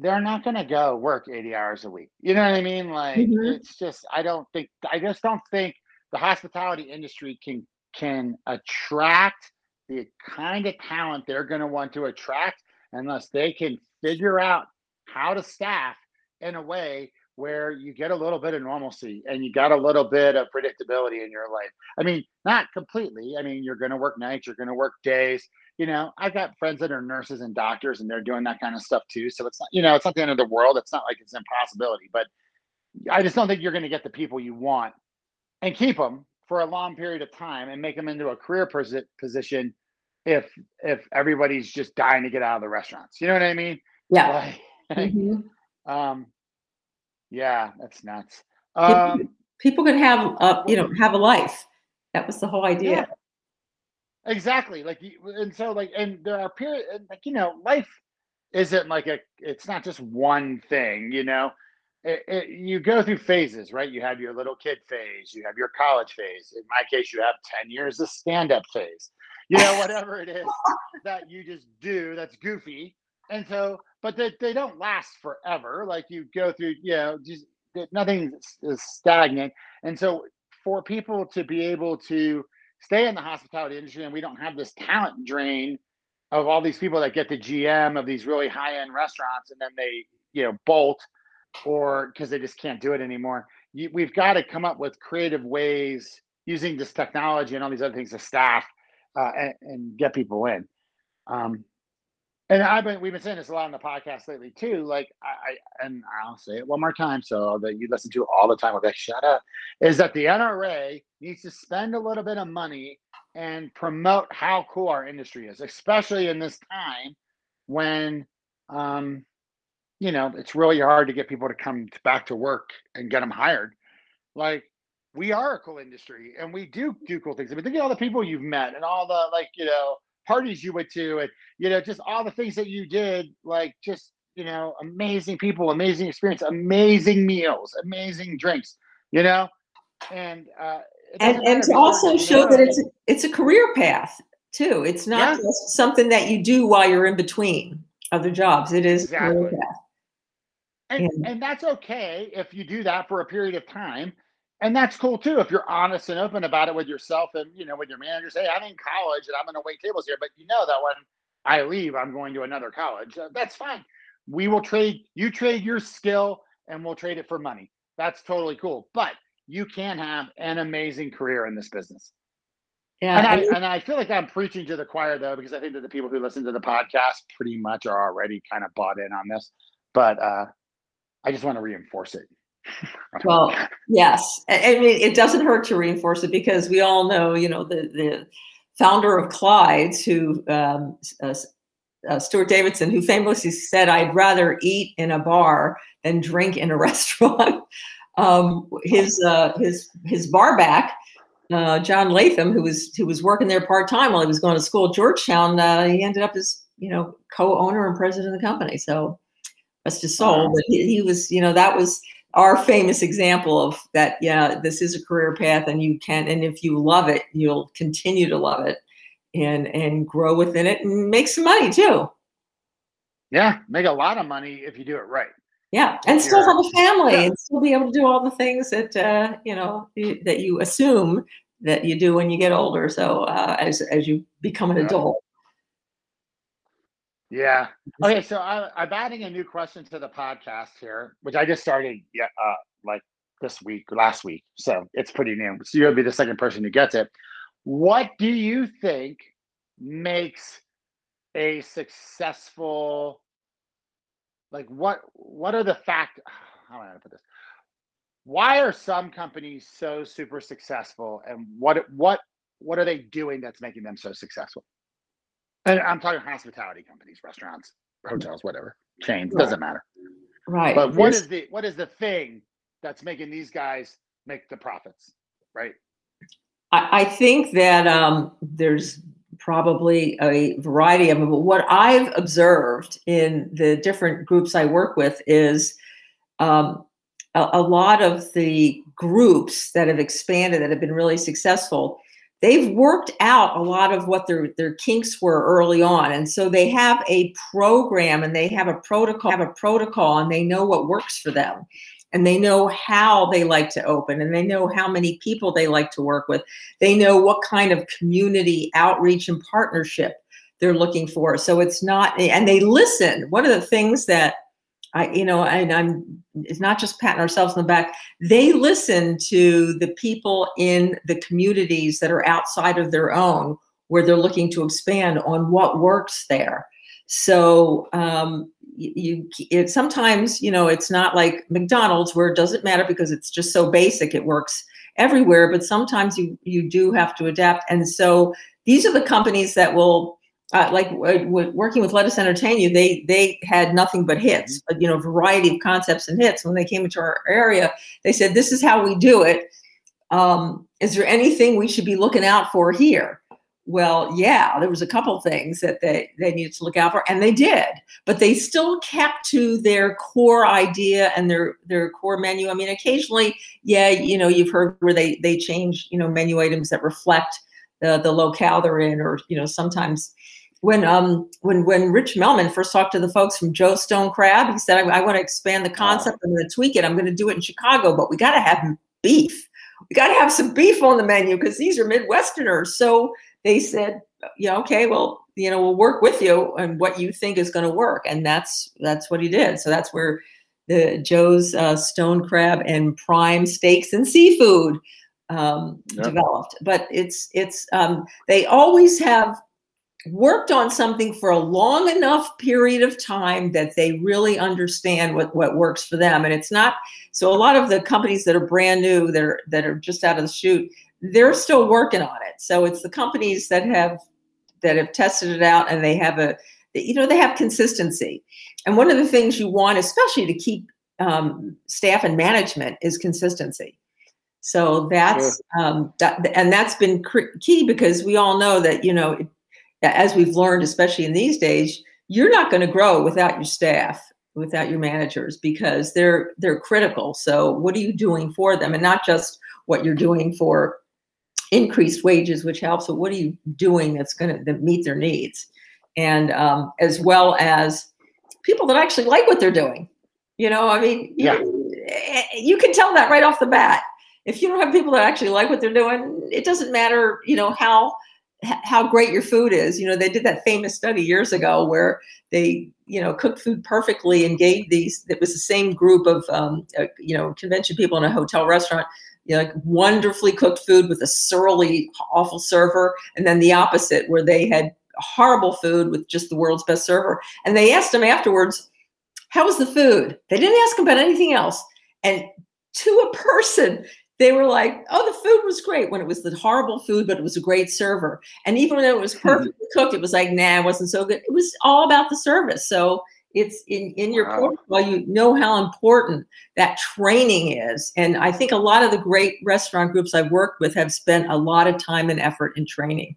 they're not going to go work 80 hours a week. You know what I mean? Like, mm-hmm. it's just I don't think I just don't think the hospitality industry can can attract the kind of talent they're going to want to attract unless they can figure out how to staff in a way where you get a little bit of normalcy and you got a little bit of predictability in your life. I mean, not completely. I mean, you're going to work nights, you're going to work days. You know, I've got friends that are nurses and doctors and they're doing that kind of stuff too. So it's not, you know, it's not the end of the world. It's not like it's an impossibility, but I just don't think you're going to get the people you want and keep them for a long period of time and make them into a career position if if everybody's just dying to get out of the restaurants. You know what I mean? Yeah. Like, mm-hmm. um, yeah, that's nuts. Um, people, people could have a you know have a life. That was the whole idea. Yeah. Exactly. Like, and so like, and there are periods like you know, life isn't like a. It's not just one thing. You know, it, it, you go through phases, right? You have your little kid phase, you have your college phase. In my case, you have 10 years of stand up phase, you know, whatever it is that you just do that's goofy. And so, but they, they don't last forever. Like you go through, you know, just eh, nothing is stagnant. And so, for people to be able to stay in the hospitality industry and we don't have this talent drain of all these people that get the GM of these really high end restaurants and then they, you know, bolt or because they just can't do it anymore. You, we've got to come up with creative ways using this technology and all these other things to staff uh, and, and, get people in. Um, and I've been we've been saying this a lot on the podcast lately too. Like I, I and I'll say it one more time so that you listen to all the time. That, shut up. Is that the NRA needs to spend a little bit of money and promote how cool our industry is, especially in this time when um, you know, it's really hard to get people to come back to work and get them hired. Like we are a cool industry and we do do cool things. I mean, think of all the people you've met and all the like, you know, parties you went to and you know, just all the things that you did, like just, you know, amazing people, amazing experience, amazing meals, amazing drinks, you know? And uh and, and to also show that it's a, it's a career path too. It's not yeah. just something that you do while you're in between other jobs. It is exactly. And, and that's okay if you do that for a period of time. And that's cool too if you're honest and open about it with yourself and you know with your manager. Say, I'm in college and I'm going to wait tables here, but you know that when I leave, I'm going to another college. Uh, that's fine. We will trade. You trade your skill, and we'll trade it for money. That's totally cool. But you can have an amazing career in this business. Yeah, and I, and I feel like I'm preaching to the choir though, because I think that the people who listen to the podcast pretty much are already kind of bought in on this. But uh, I just want to reinforce it. well, Yes, I mean it doesn't hurt to reinforce it because we all know, you know, the the founder of Clyde's, who um, uh, uh, Stuart Davidson, who famously said, "I'd rather eat in a bar than drink in a restaurant." um, his uh, his his bar back, uh, John Laytham, who was who was working there part time while he was going to school at Georgetown, uh, he ended up as you know co-owner and president of the company. So rest his soul, but he, he was you know that was our famous example of that yeah this is a career path and you can and if you love it you'll continue to love it and and grow within it and make some money too yeah make a lot of money if you do it right yeah and still have a family yeah. and still be able to do all the things that uh, you know that you assume that you do when you get older so uh, as as you become an yeah. adult yeah. Okay. So I, I'm adding a new question to the podcast here, which I just started yeah, uh, like this week, last week. So it's pretty new. So you'll be the second person who gets it. What do you think makes a successful like what what are the fact how am I gonna put this? Why are some companies so super successful and what what what are they doing that's making them so successful? And I'm talking hospitality companies, restaurants, hotels, whatever, chains, right. doesn't matter. Right. But what is the what is the thing that's making these guys make the profits? Right. I, I think that um, there's probably a variety of them. But what I've observed in the different groups I work with is um, a, a lot of the groups that have expanded that have been really successful they've worked out a lot of what their their kinks were early on. And so they have a program and they have a protocol have a protocol and they know what works for them. And they know how they like to open and they know how many people they like to work with. They know what kind of community outreach and partnership they're looking for. So it's not and they listen. One of the things that I, you know, and I'm, it's not just patting ourselves on the back. They listen to the people in the communities that are outside of their own, where they're looking to expand on what works there. So um, you, it, sometimes, you know, it's not like McDonald's where it doesn't matter because it's just so basic. It works everywhere, but sometimes you you do have to adapt. And so these are the companies that will uh, like uh, working with Lettuce Entertain You, they they had nothing but hits, mm-hmm. you know, variety of concepts and hits. When they came into our area, they said, "This is how we do it. Um, is there anything we should be looking out for here?" Well, yeah, there was a couple things that they they needed to look out for, and they did, but they still kept to their core idea and their their core menu. I mean, occasionally, yeah, you know, you've heard where they they change, you know, menu items that reflect the the locale they're in, or you know, sometimes when um when when Rich Melman first talked to the folks from Joe's Stone Crab, he said, "I, I want to expand the concept. I'm going to tweak it. I'm going to do it in Chicago, but we got to have beef. We got to have some beef on the menu because these are Midwesterners." So they said, "Yeah, okay, well, you know, we'll work with you and what you think is going to work." And that's that's what he did. So that's where the Joe's uh, Stone Crab and Prime Steaks and Seafood um, yep. developed. But it's it's um, they always have worked on something for a long enough period of time that they really understand what, what works for them. And it's not so a lot of the companies that are brand new that are that are just out of the chute, they're still working on it. So it's the companies that have that have tested it out and they have a you know they have consistency. And one of the things you want, especially to keep um, staff and management, is consistency. So that's um, that, and that's been key because we all know that you know as we've learned, especially in these days, you're not going to grow without your staff, without your managers, because they're they're critical. So what are you doing for them, and not just what you're doing for increased wages, which helps, but what are you doing that's going to meet their needs, and um, as well as people that actually like what they're doing. You know, I mean, yeah. you, you can tell that right off the bat. If you don't have people that actually like what they're doing, it doesn't matter, you know, how how great your food is. You know, they did that famous study years ago where they, you know, cooked food perfectly and gave these. It was the same group of, um, uh, you know, convention people in a hotel restaurant. You know, like wonderfully cooked food with a surly, awful server, and then the opposite where they had horrible food with just the world's best server. And they asked them afterwards, "How was the food?" They didn't ask about anything else. And to a person they were like, "Oh, the food was great." When it was the horrible food, but it was a great server. And even though it was perfectly cooked, it was like, "Nah, it wasn't so good." It was all about the service. So it's in in your wow. protocol. You know how important that training is, and I think a lot of the great restaurant groups I've worked with have spent a lot of time and effort in training.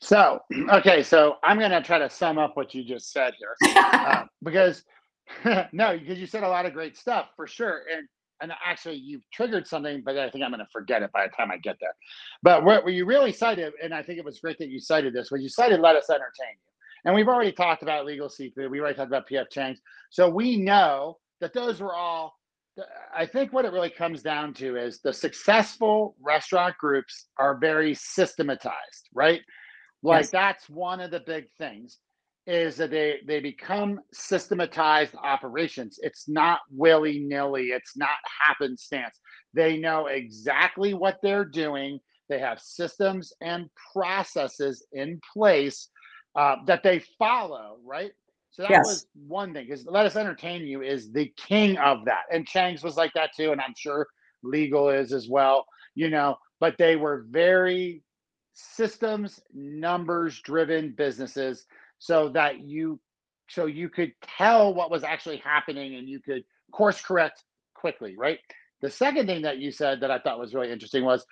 So, okay, so I'm going to try to sum up what you just said here, uh, because no, because you said a lot of great stuff for sure, and and actually you've triggered something, but I think I'm going to forget it by the time I get there. But what, what you really cited, and I think it was great that you cited this, was you cited "Lettuce Entertain You," and we've already talked about legal seafood. We already talked about PF Chang's, so we know that those were all. I think what it really comes down to is the successful restaurant groups are very systematized, right? Like yes. that's one of the big things is that they they become systematized operations. It's not willy nilly. It's not happenstance. They know exactly what they're doing. They have systems and processes in place uh, that they follow. Right. So that yes. was one thing. Because Lettuce Entertain You is the king of that, and Chang's was like that too, and I'm sure legal is as well. You know, but they were very systems numbers driven businesses so that you so you could tell what was actually happening and you could course correct quickly right? The second thing that you said that i thought was really interesting was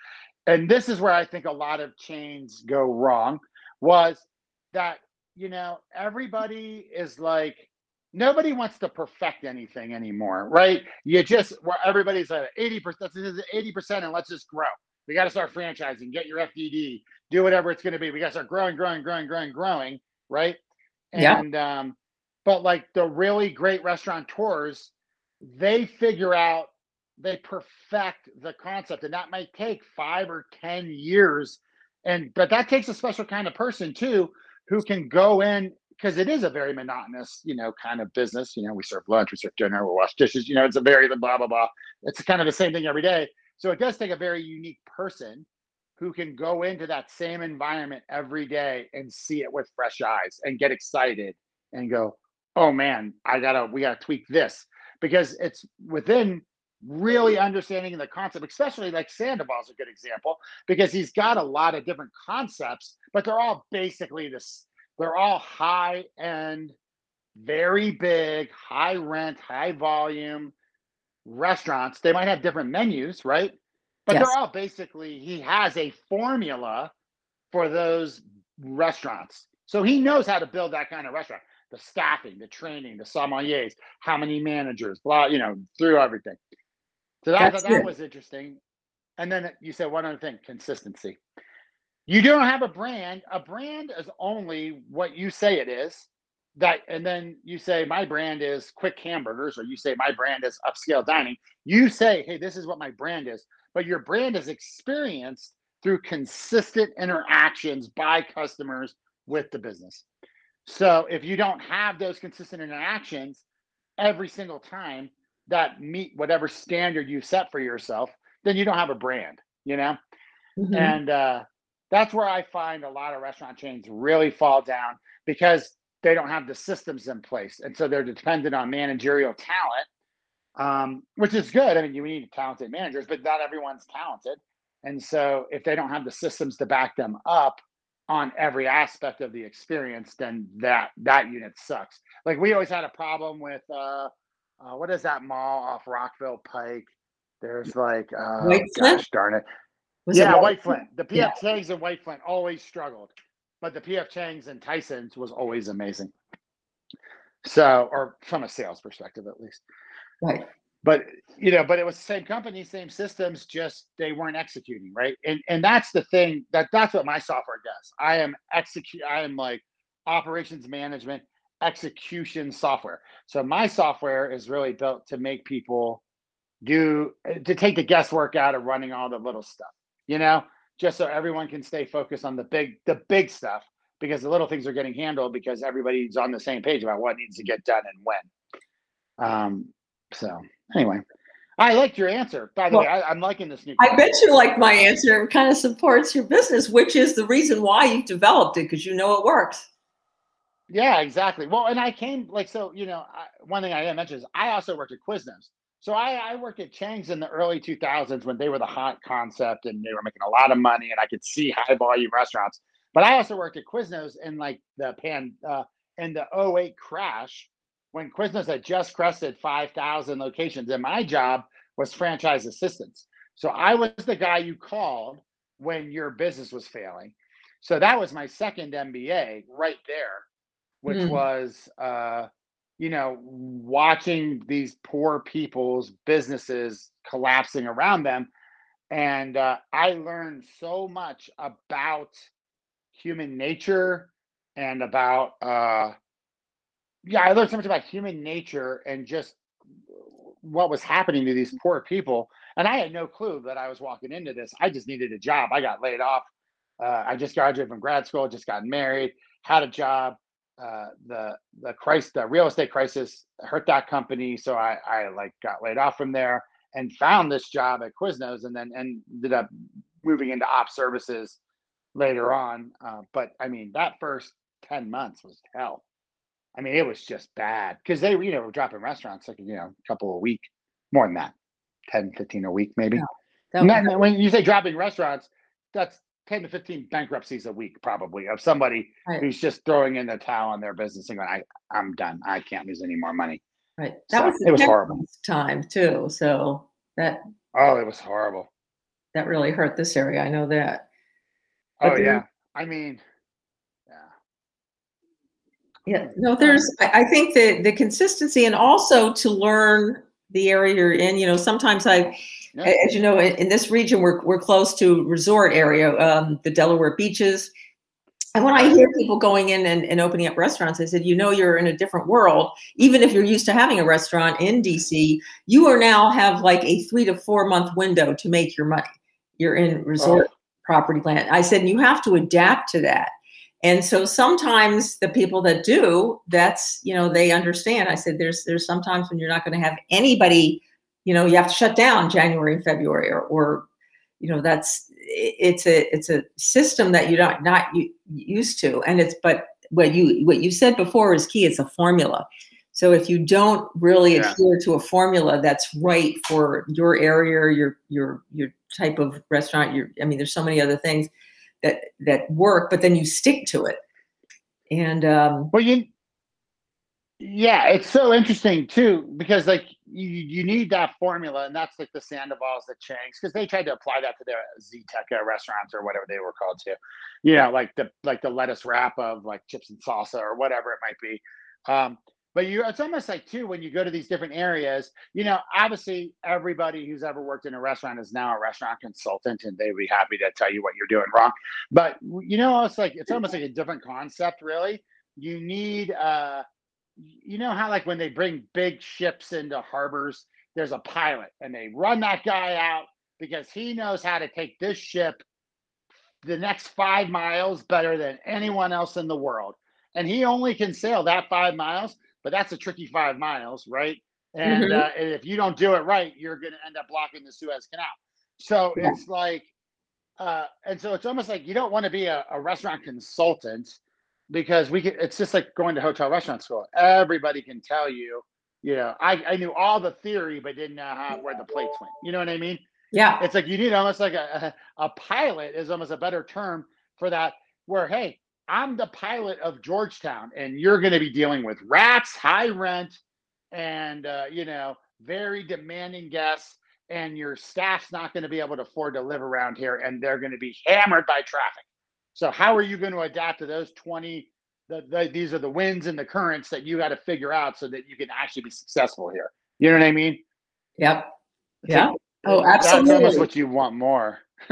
and this is where i think a lot of chains go wrong was that you know everybody is like nobody wants to perfect anything anymore right? You just where everybody's at 80% 80% and let's just grow. We got to start franchising, get your FDD, do whatever it's going to be. We got to start growing, growing, growing, growing, growing, right? And yeah. um, but like the really great restaurateurs, they figure out, they perfect the concept, and that might take five or ten years. And but that takes a special kind of person too, who can go in because it is a very monotonous, you know, kind of business. You know, we serve lunch, we serve dinner, we wash dishes. You know, it's a very blah blah blah. It's kind of the same thing every day. So it does take a very unique person who can go into that same environment every day and see it with fresh eyes and get excited and go, oh man, I gotta, we gotta tweak this because it's within really understanding the concept, especially like Sandoval's a good example because he's got a lot of different concepts, but they're all basically this, they're all high end, very big, high rent, high volume restaurants. They might have different menus, right? But yes. they're all basically, he has a formula for those restaurants. So he knows how to build that kind of restaurant. The staffing, the training, the sommeliers, how many managers, blah, you know, through everything. So that, that, that was interesting. And then you said one other thing consistency. You don't have a brand. A brand is only what you say it is. That and then you say my brand is quick hamburgers, or you say my brand is upscale dining. You say, hey, this is what my brand is but your brand is experienced through consistent interactions by customers with the business. So if you don't have those consistent interactions every single time that meet whatever standard you set for yourself, then you don't have a brand, you know? Mm-hmm. And uh, that's where I find a lot of restaurant chains really fall down because they don't have the systems in place. And so they're dependent on managerial talent um, which is good. I mean, you need talented managers, but not everyone's talented. And so if they don't have the systems to back them up on every aspect of the experience, then that that unit sucks. Like we always had a problem with uh, uh what is that mall off Rockville Pike? There's like uh, White Flint? gosh darn it. Was yeah, it White Flint. The PF yeah. Chang's and White Flint always struggled, but the PF Chang's and Tyson's was always amazing. So, or from a sales perspective, at least. Right. But you know, but it was the same company, same systems, just they weren't executing, right? And and that's the thing that that's what my software does. I am execute I am like operations management execution software. So my software is really built to make people do to take the guesswork out of running all the little stuff, you know, just so everyone can stay focused on the big the big stuff because the little things are getting handled because everybody's on the same page about what needs to get done and when. Um, so anyway, I liked your answer. By the well, way, I, am liking this new. I bet you like my answer. It kind of supports your business, which is the reason why you've developed it because you know it works. Yeah, exactly. Well, and I came like so. You know, I, one thing I didn't mention is I also worked at Quiznos. So I, I worked at Chang's in the early 2000s when they were the hot concept and they were making a lot of money and I could see high volume restaurants. But I also worked at Quiznos in like the pan uh, in the 08 crash when Quiznos had just crested 5,000 locations. And my job was franchise assistance. So I was the guy you called when your business was failing. So that was my second MBA right there, which mm. was uh, you know, watching these poor people's businesses collapsing around them. And uh, I learned so much about human nature and about, uh, yeah, I learned so much about human nature and just what was happening to these poor people. And I had no clue that I was walking into this. I just needed a job. I got laid off. Uh, I just graduated from grad school, just got married, had a job, uh, the the crisis, the real estate crisis hurt that company. So I, I like got laid off from there and found this job at Quiznos and then ended up moving into op services later on. Uh, but I mean, that first 10 months was hell. I mean, it was just bad because they, you know, were dropping restaurants like, you know, a couple a week, more than that, 10, 15 a week, maybe. Yeah, when you say dropping restaurants, that's 10 to 15 bankruptcies a week probably of somebody right. who's just throwing in the towel on their business and going I, i'm done. I can't lose any more money. Right. That so was it was horrible. time too so that oh it was horrible. That really hurt this area i know that. But oh yeah. I mean yeah no there's i think that the consistency and also to learn the area you're in you know sometimes i yeah. As you know, in, this region, we're, we're close to resort area, um, the Delaware beaches. And when I hear people going in and, and opening up restaurants, I said, you know, you're in a different world. Even if you're used to having a restaurant in DC, you are now have like a three to four month window to make your money. You're in resort oh. property land. I said, you have to adapt to that. And so sometimes the people that do, that's, you know, they understand. I said, there's, there's sometimes when you're not going to have anybody you know you have to shut down january and february or, or you know that's it's a it's a system that you're not not used to and it's but what you what you said before is key it's a formula so if you don't really yeah. adhere to a formula that's right for your area your your your type of restaurant your i mean there's so many other things that that work but then you stick to it and um well you yeah, it's so interesting too because like you, you need that formula, and that's like the Sandoval's, the Chang's, because they tried to apply that to their Zteca restaurants or whatever they were called too. You know, like the like the lettuce wrap of like chips and salsa or whatever it might be. Um, but you it's almost like too when you go to these different areas you know obviously everybody who's ever worked in a restaurant is now a restaurant consultant and they'd be happy to tell you what you're doing wrong but you know it's like it's almost like a different concept really you need uh you know how like when they bring big ships into harbors, there's a pilot and they run that guy out because he knows how to take this ship the next five miles better than anyone else in the world. And he only can sail that five miles, but that's a tricky five miles, right? And, mm-hmm. uh, and if you don't do it right, you're going to end up blocking the Suez Canal. So yeah. it's like, uh, and so it's almost like you don't want to be a, a restaurant consultant because we can it's just like going to hotel restaurant school everybody can tell you you know i, I knew all the theory but didn't know how where the plates went you know what i mean yeah it's like you need almost like a, a, a pilot is almost a better term for that where hey i'm the pilot of georgetown and you're going to be dealing with rats high rent and uh, you know very demanding guests and your staff's not going to be able to afford to live around here and they're going to be hammered by traffic so how are you going to adapt to those 20? The, the, these are the winds and the currents that you got to figure out so that you can actually be successful here. You know what I mean? Yep. Yeah. oh, absolutely. That's almost what you want more.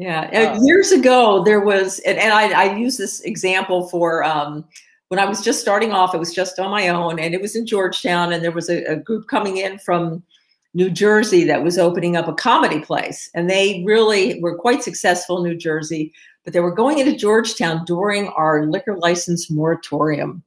yeah. Uh, Years ago, there was, and, and I, I use this example for um, when I was just starting off, it was just on my own and it was in Georgetown and there was a, a group coming in from New Jersey that was opening up a comedy place. And they really were quite successful in New Jersey but they were going into Georgetown during our liquor license moratorium.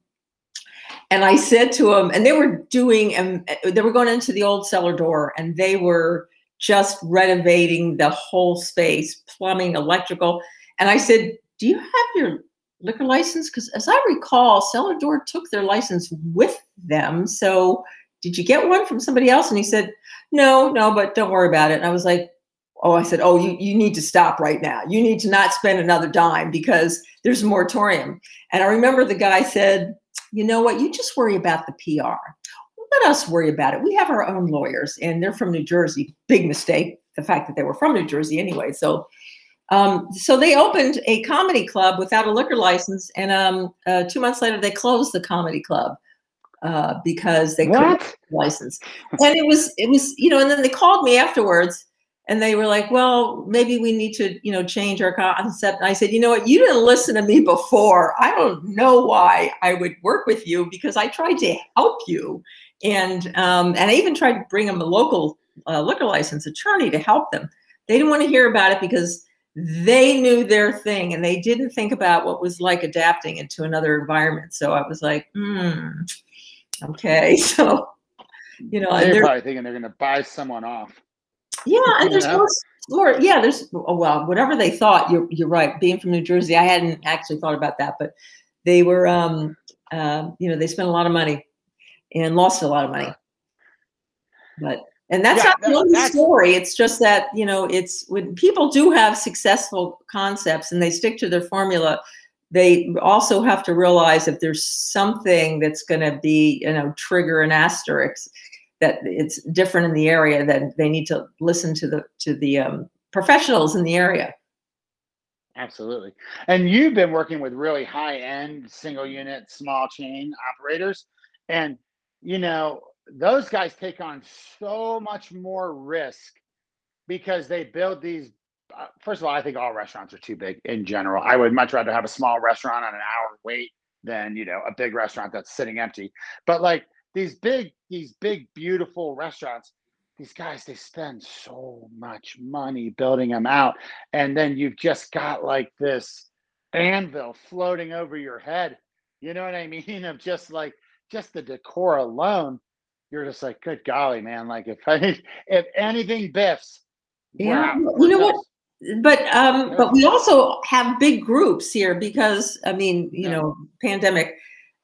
And I said to them, and they were doing, and um, they were going into the old cellar door, and they were just renovating the whole space, plumbing, electrical. And I said, "Do you have your liquor license? Because as I recall, Cellar Door took their license with them. So did you get one from somebody else? And he said, no, no, but don't worry about it. And I was like, oh, I said, oh, you, you need to stop right now. You need to not spend another dime because there's a moratorium. And I remember the guy said, you know what, you just worry about the PR. Let us worry about it. We have our own lawyers and they're from New Jersey. Big mistake, the fact that they were from New Jersey anyway. So um, so they opened a comedy club without a liquor license, and um, uh, two months later they closed the comedy club uh, because they couldn't license. And it was it was you know, and then they called me afterwards, and they were like, "Well, maybe we need to you know change our concept." And I said, "You know what? You didn't listen to me before. I don't know why I would work with you because I tried to help you, and um, and I even tried to bring them a local uh, liquor license attorney to help them. They didn't want to hear about it because." they knew their thing and they didn't think about what was like adapting into another environment. So I was like, hmm, okay. So, you know, they're, they're probably thinking they're going to buy someone off. Yeah. And there's more, more, yeah, there's, well, whatever they thought, you're, you're right. Being from New Jersey, I hadn't actually thought about that, but they were, um, uh, you know, they spent a lot of money and lost a lot of money. But and that's yeah, not the only story. It's just that, you know, it's when people do have successful concepts and they stick to their formula, they also have to realize if there's something that's going to be, you know, trigger an asterisk that it's different in the area, that they need to listen to the to the um, professionals in the area. Absolutely. And you've been working with really high end single unit, small chain operators. And, you know, those guys take on so much more risk because they build these uh, first of all i think all restaurants are too big in general. I would much rather have a small restaurant on an hour wait than you know a big restaurant that's sitting empty. But like these big these big beautiful restaurants these guys they spend so much money building them out. And then you've just got like this anvil floating over your head. You know what i mean? Of just like just the decor alone you're just like, good golly, man. Like if I, if anything biffs, yeah, wow, you know what? But um, yeah. but we also have big groups here because I mean, you yeah. know, pandemic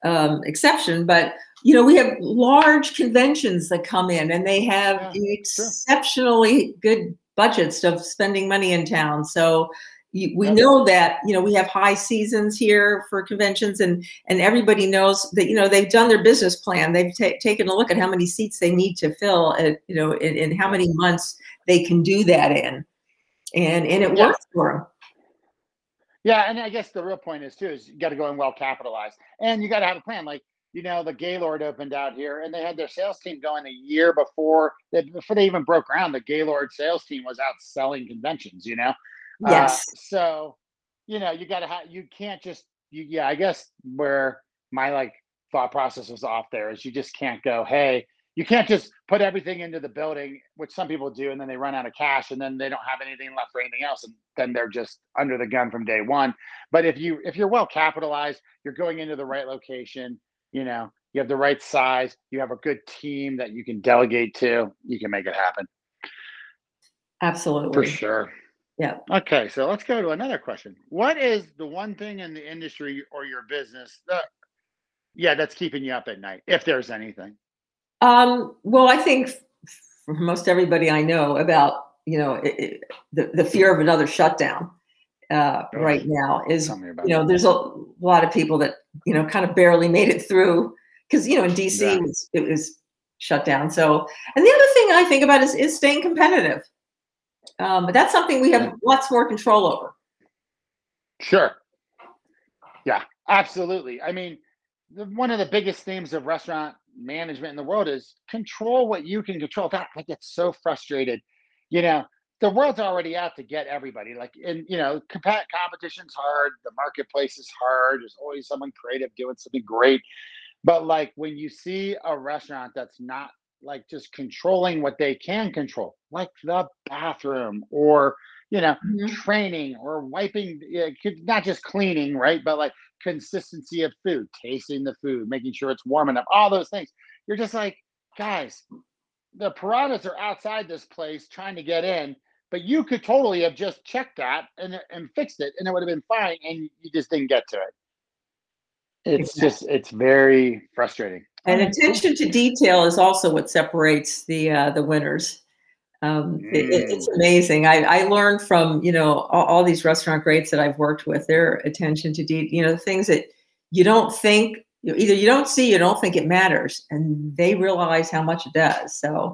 um, exception, but you know, we have large conventions that come in and they have yeah, exceptionally good budgets of spending money in town. So we know that you know we have high seasons here for conventions and and everybody knows that you know they've done their business plan. They've ta- taken a look at how many seats they need to fill and you know in, in how many months they can do that in. And and it yeah. works for them yeah and i guess the real point is too is you got to go in well capitalized. And you got to have a plan like you know the gaylord opened out here and they had their sales team going a year before they, before they even broke ground the gaylord sales team was out selling conventions you know Yes. Uh, so, you know, you got to have, you can't just, you, yeah, I guess where my like thought process was off there is you just can't go, hey, you can't just put everything into the building, which some people do, and then they run out of cash and then they don't have anything left for anything else. And then they're just under the gun from day one. But if you, if you're well capitalized, you're going into the right location, you know, you have the right size, you have a good team that you can delegate to, you can make it happen. Absolutely. For sure. Yeah. Okay, so let's go to another question. What is the one thing in the industry or your business that, yeah, that's keeping you up at night, if there's anything? Um, well, I think for most everybody I know about, you know, it, it, the, the fear of another shutdown uh, oh, right now is, you know, there's a lot of people that, you know, kind of barely made it through because, you know, in DC yeah. it, was, it was shut down. So, and the other thing I think about is, is staying competitive um, but that's something we have lots more control over. Sure. Yeah, absolutely. I mean, the, one of the biggest themes of restaurant management in the world is control what you can control. That I get so frustrated. You know, the world's already out to get everybody. Like, and you know, comp- competition's hard. The marketplace is hard. There's always someone creative doing something great. But like when you see a restaurant that's not like just controlling what they can control, like the bathroom or you know mm-hmm. training or wiping, not just cleaning, right? But like consistency of food, tasting the food, making sure it's warm enough, all those things. You're just like, guys, the piranhas are outside this place trying to get in, but you could totally have just checked that and and fixed it, and it would have been fine, and you just didn't get to it. It's exactly. just it's very frustrating. And attention to detail is also what separates the uh, the winners. Um, mm. it, it's amazing. I, I learned from you know all, all, these restaurant greats that I've worked with. Their attention to detail, you know, things that you don't think you know, either you don't see, you don't think it matters, and they realize how much it does. So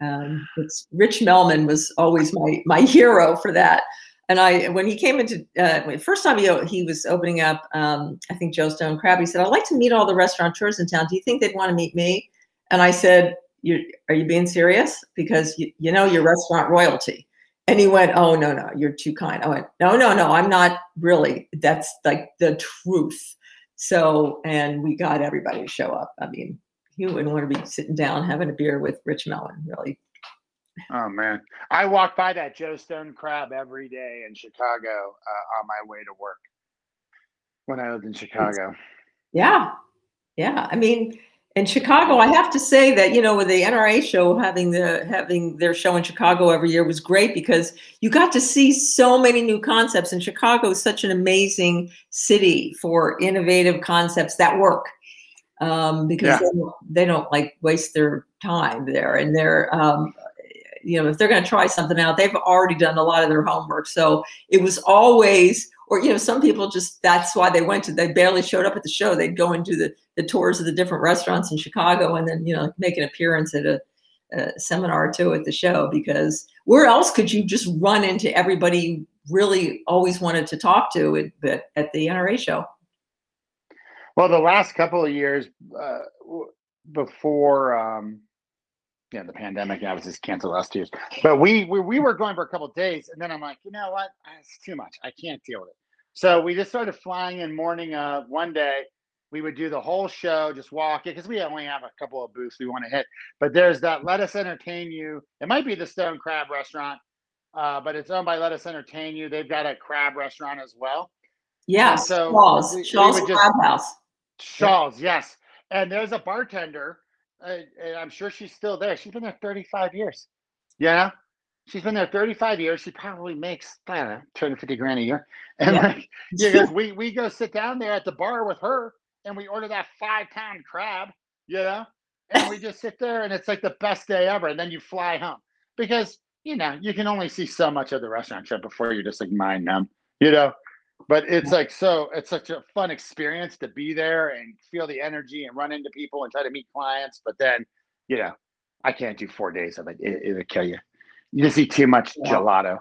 um, it's Rich Melman was always my my hero for that. And I, when he came into uh, first time he he was opening up, um, I think Joe's Stone Crab. He said, "I'd like to meet all the restaurateurs in town. Do you think they'd want to meet me?" And I said, "You are you being serious? Because you, you know you're restaurant royalty." And he went, "Oh no, no, you're too kind." I went, "No, no, no, I'm not really. That's like the truth." So, and we got everybody to show up. I mean, he wouldn't want to be sitting down having a beer with Rich Melman, really. Oh man, I walk by that Joe's Stone Crab every day in Chicago uh, on my way to work when I lived in Chicago. Yeah, yeah. I mean, in Chicago, I have to say that you know, with the NRA show having the having their show in Chicago every year was great because you got to see so many new concepts. And Chicago is such an amazing city for innovative concepts that work um, because yeah. they, don't, they, don't, like waste their time there. And they're, um, you know, if they're going to try something out, they've already done a lot of their homework. So it was always, or you know, some people just that's why they went to. They barely showed up at the show. They'd go and do the the tours of the different restaurants in Chicago, and then you know, make an appearance at a, a seminar or two at the show. Because where else could you just run into everybody you really always wanted to talk to at, at the NRA show? Well, the last couple of years uh, before, um, yeah, the pandemic, I was just canceled last year. But we, we we were going for a couple days, and then I'm like, you know what? It's too much. I can't deal with it. So we just started flying in morning of one day. We would do the whole show, just walk it because we only have a couple of booths we want to hit. But there's that Lettuce Entertain You. It might be the Stone Crab Restaurant, uh, but it's owned by Lettuce Entertain You. They've got a crab restaurant as well. Yes, so Shaw's, Shaw's Crab House. Shaw's, yes. And there's a bartender, uh, and I'm sure she's still there. She's been there 35 years. Yeah. She's been there 35 years. She probably makes, I don't know, 250 grand a year. And yeah. like, because we, we go sit down there at the bar with her and we order that five pound crab, you know, and we just sit there and it's like the best day ever. And then you fly home because, you know, you can only see so much of the restaurant trip before you're just like mind numb, you know? But it's like so it's such a fun experience to be there and feel the energy and run into people and try to meet clients but then you know i can't do four days of it, it will kill you. You just eat too much yeah. gelato.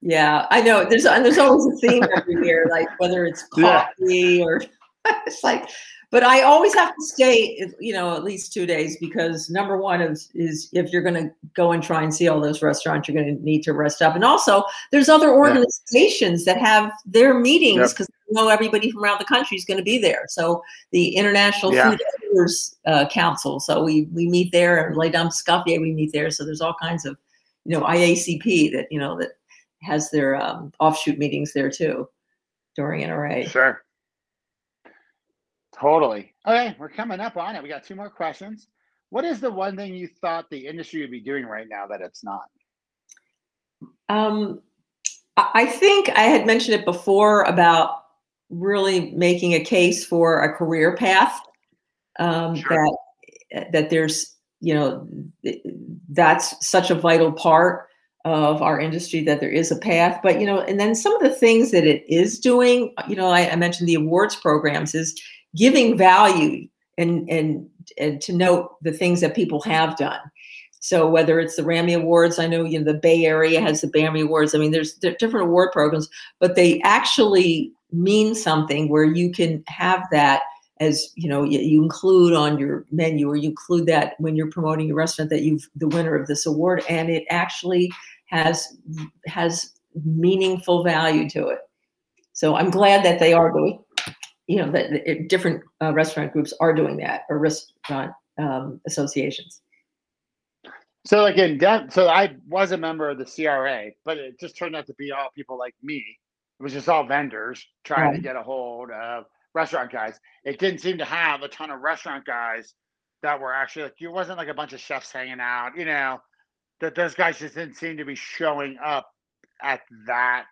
Yeah i know. There's there's always a theme every year like whether it's coffee yeah. or it's like but I always have to stay, you know, at least two days because number one is is if you're going to go and try and see all those restaurants, you're going to need to rest up. And also, there's other organizations yeah. that have their meetings because yep. know everybody from around the country is going to be there. So the International yeah. Food Editors uh, Council, so we we meet there, and Les Dames Escoffier, we meet there. So there's all kinds of, you know, IACP that you know that has their um, offshoot meetings there too during NRA. Sure. Totally. Okay, we're coming up on it. We got two more questions. What is the one thing you thought the industry would be doing right now that it's not? Um, I think I had mentioned it before about really making a case for a career path. Um, sure. That that there's you know that's such a vital part of our industry that there is a path but you know and then some of the things that it is doing you know I, I mentioned the awards programs is giving value and and and to note the things that people have done. So whether it's the Rammy Awards, I know you know the Bay Area has the Rammy Awards. I mean, there's different award programs, but they actually mean something where you can have that as you know you include on your menu or you include that when you're promoting your restaurant that you've the winner of this award and it actually has has meaningful value to it so i'm glad that they are doing you know, that different uh, restaurant groups are doing that or restaurant um, associations. So like in so I was a member of the CRA, but it just turned out to be all people like me. It was just all vendors trying right. to get a hold of restaurant guys. It didn't seem to have a ton of restaurant guys that were actually like, it wasn't like a bunch of chefs hanging out, you know, that those guys just didn't seem to be showing up at that,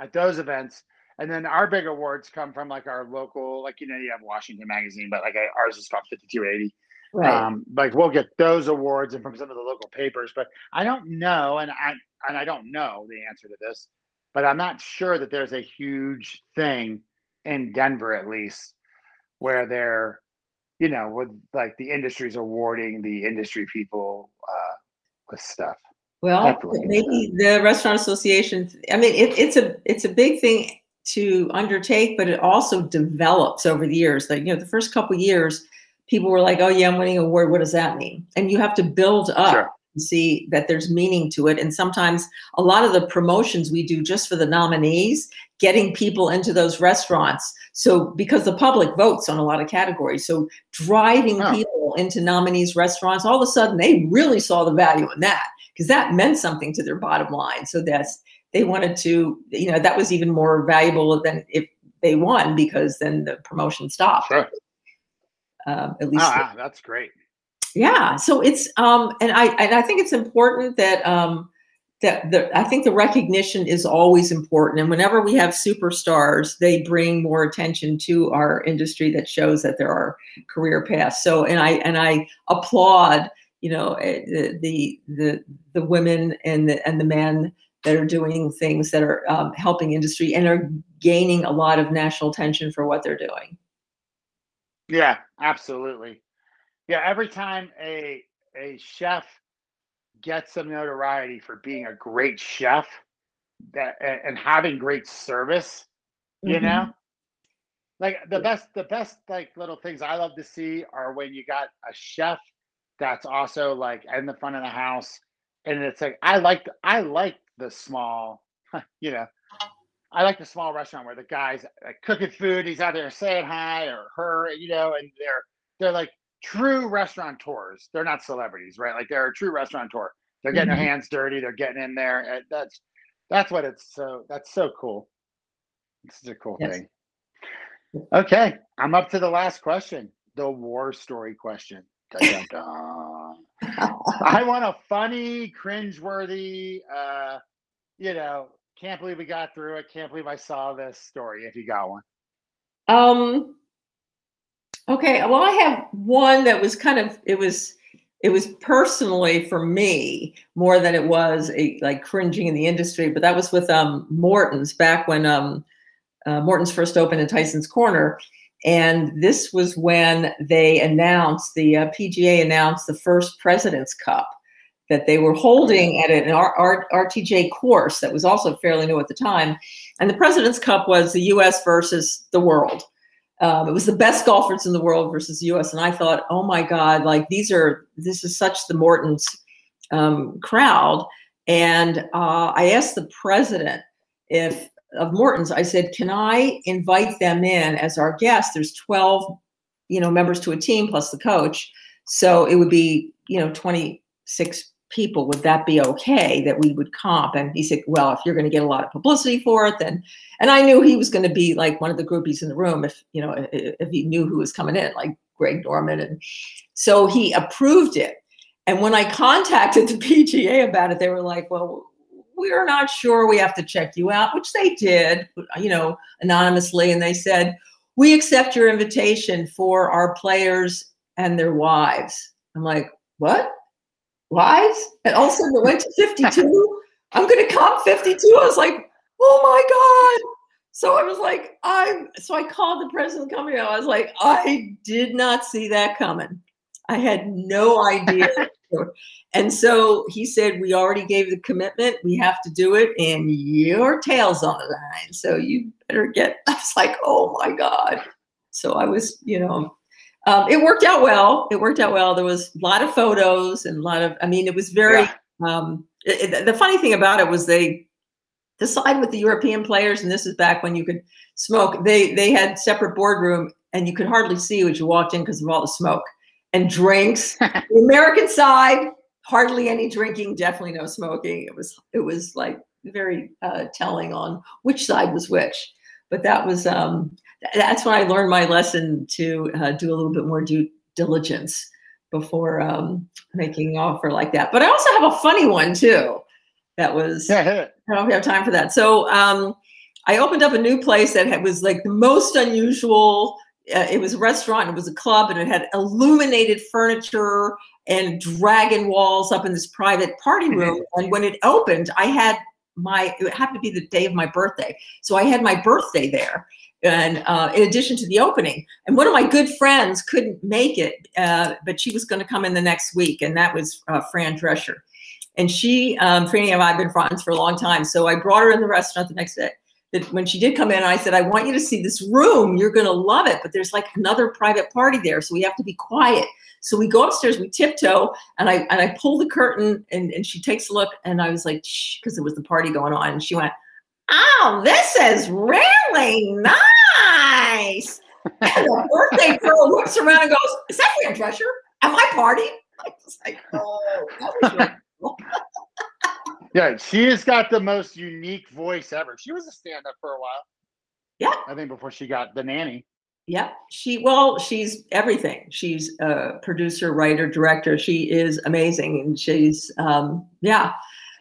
at those events. And then our big awards come from like our local, like you know, you have Washington Magazine, but like ours is called 5280. Right. Um, like we'll get those awards and from some of the local papers, but I don't know, and I and I don't know the answer to this, but I'm not sure that there's a huge thing in Denver, at least, where they're, you know, with like the industry's awarding the industry people uh, with stuff. Well, maybe the restaurant association. I mean, it, it's a it's a big thing to undertake, but it also develops over the years. Like you know, the first couple years, people were like, "Oh yeah, I'm winning an award. What does that mean?" And you have to build up. Sure. And see that there's meaning to it. And sometimes a lot of the promotions we do just for the nominees, getting people into those restaurants. So because the public votes on a lot of categories. So driving oh. people into nominees restaurants, all of a sudden they really saw the value in that because that meant something to their bottom line. So that's they wanted to, you know, that was even more valuable than if they won because then the promotion stopped. Sure. Um, at least ah, that's great. Yeah. So it's um, and I and I think it's important that um, that the I think the recognition is always important. And whenever we have superstars, they bring more attention to our industry that shows that there are career paths. So and I and I applaud you know eh, the the the women and the and the men that are doing things that are um, helping industry and are gaining a lot of national attention for what they're doing. Yeah, absolutely. Yeah, every time a a chef gets some notoriety for being a great chef that and having great service, you mm-hmm. know, like the best the best like little things I love to see are when you got a chef that's also like in the front of the house and it's like i like i like the small you know i like the small restaurant where the guy's like cooking food he's out there saying hi or her you know and they're they're like true restaurateurs. They're not celebrities right? Like they're a true restaurateur. They're getting mm-hmm. their hands dirty they're getting in there that's that's what it's so that's so cool. This is a cool yes. thing. Okay i'm up to the last question the war story question Dun, dun, dun. I want a funny, cringeworthy, uh, you know, can't believe we got through it. Can't believe I saw this story. If you got one. Um. Okay. Well, I have one that was kind of it was it was personally for me more than it was a, like cringing in the industry. But that was with um Morton's back when um uh, Morton's first opened in Tyson's Corner and this was when they announced, the uh, PGA announced the first President's Cup that they were holding at an R- R- RTJ course that was also fairly new at the time. And the President's Cup was the US versus the world. Um, it was the best golfers in the world versus the US. And I thought, oh my God, like these are, this is such the Morton's um, crowd. And uh, I asked the president if of Morton's, I said, "Can I invite them in as our guests?" There's 12, you know, members to a team plus the coach, so it would be, you know, 26 people. Would that be okay that we would comp? And he said, "Well, if you're going to get a lot of publicity for it, then." And I knew he was going to be like one of the groupies in the room if you know if, he knew who was coming in, like Greg Norman, and so he approved it. And when I contacted the PGA about it, they were like, "Well, we're not sure. We have to check you out, which they did, you know, anonymously. And they said, we accept your invitation for our players and their wives. I'm like, what? Wives? And all of a sudden it went to 52. I'm going to come 52. I was like, oh my God. So I was like, I'm, so I called the president company. I was like, I did not see that coming. I had no idea. and so he said, We already gave the commitment. We have to do it, and your tail's on the line. So you better get. I was like, Oh my God. So I was, you know, um, it worked out well. It worked out well. There was a lot of photos and a lot of, I mean, it was very, yeah. um, it, it, the funny thing about it was they, decided with the European players, and this is back when you could smoke. They they had separate boardroom, and you could hardly see as you walked in because of all the smoke and drinks. the American side, hardly any drinking, definitely no smoking. It was it was like very uh, telling on which side was which. But that was um, that's when I learned my lesson to uh, do a little bit more due diligence before um, making an offer like that. But I also have a funny one too. That was I don't have time for that. So um, I opened up a new place that had, was like the most unusual. Uh, it was a restaurant, it was a club, and it had illuminated furniture and dragon walls up in this private party room. and when it opened, I had my it happened to be the day of my birthday, so I had my birthday there. And uh, in addition to the opening, and one of my good friends couldn't make it, uh, but she was going to come in the next week, and that was uh, Fran Drescher. And she, um, Franny and I have been friends for a long time, so I brought her in the restaurant the next day that when she did come in, I said, I want you to see this room. You're going to love it. But there's like another private party there. So we have to be quiet. So we go upstairs, we tiptoe, and I and I pull the curtain and, and she takes a look. And I was like, because it was the party going on. And she went, Oh, this is really nice. And the birthday girl looks around and goes, Is that Fran Drescher at my party? I was like, Oh, that was. Yeah, she has got the most unique voice ever. She was a stand up for a while. Yeah. I think before she got the nanny. Yeah, she well, she's everything. She's a producer, writer, director. She is amazing, and she's um, yeah,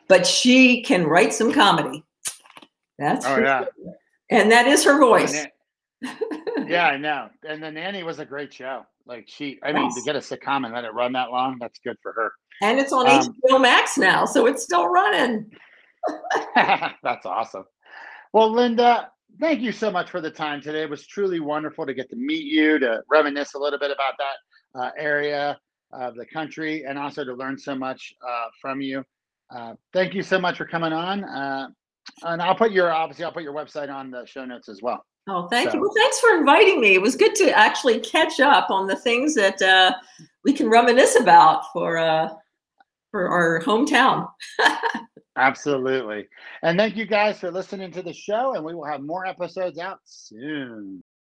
but she can write some comedy. That's Oh, yeah. sure. and that is her voice. yeah, I know. And the nanny was a great show. Like she, I mean, to Yes. get a sitcom and let it run that long, that's good for her. And it's on Um, HBO Max now, so it's still running. That's awesome. Well, Linda, thank you so much for the time today. It was truly wonderful to get to meet you, to reminisce a little bit about that uh, area of the country, and also to learn so much uh, from you. Uh, thank you so much for coming on. Uh, and I'll put your obviously I'll put your website on the show notes as well. Oh, thank So- you. Well, thanks for inviting me. It was good to actually catch up on the things that uh, we can reminisce about for uh, for our hometown. Absolutely. And thank you guys for listening to the show, and we will have more episodes out soon.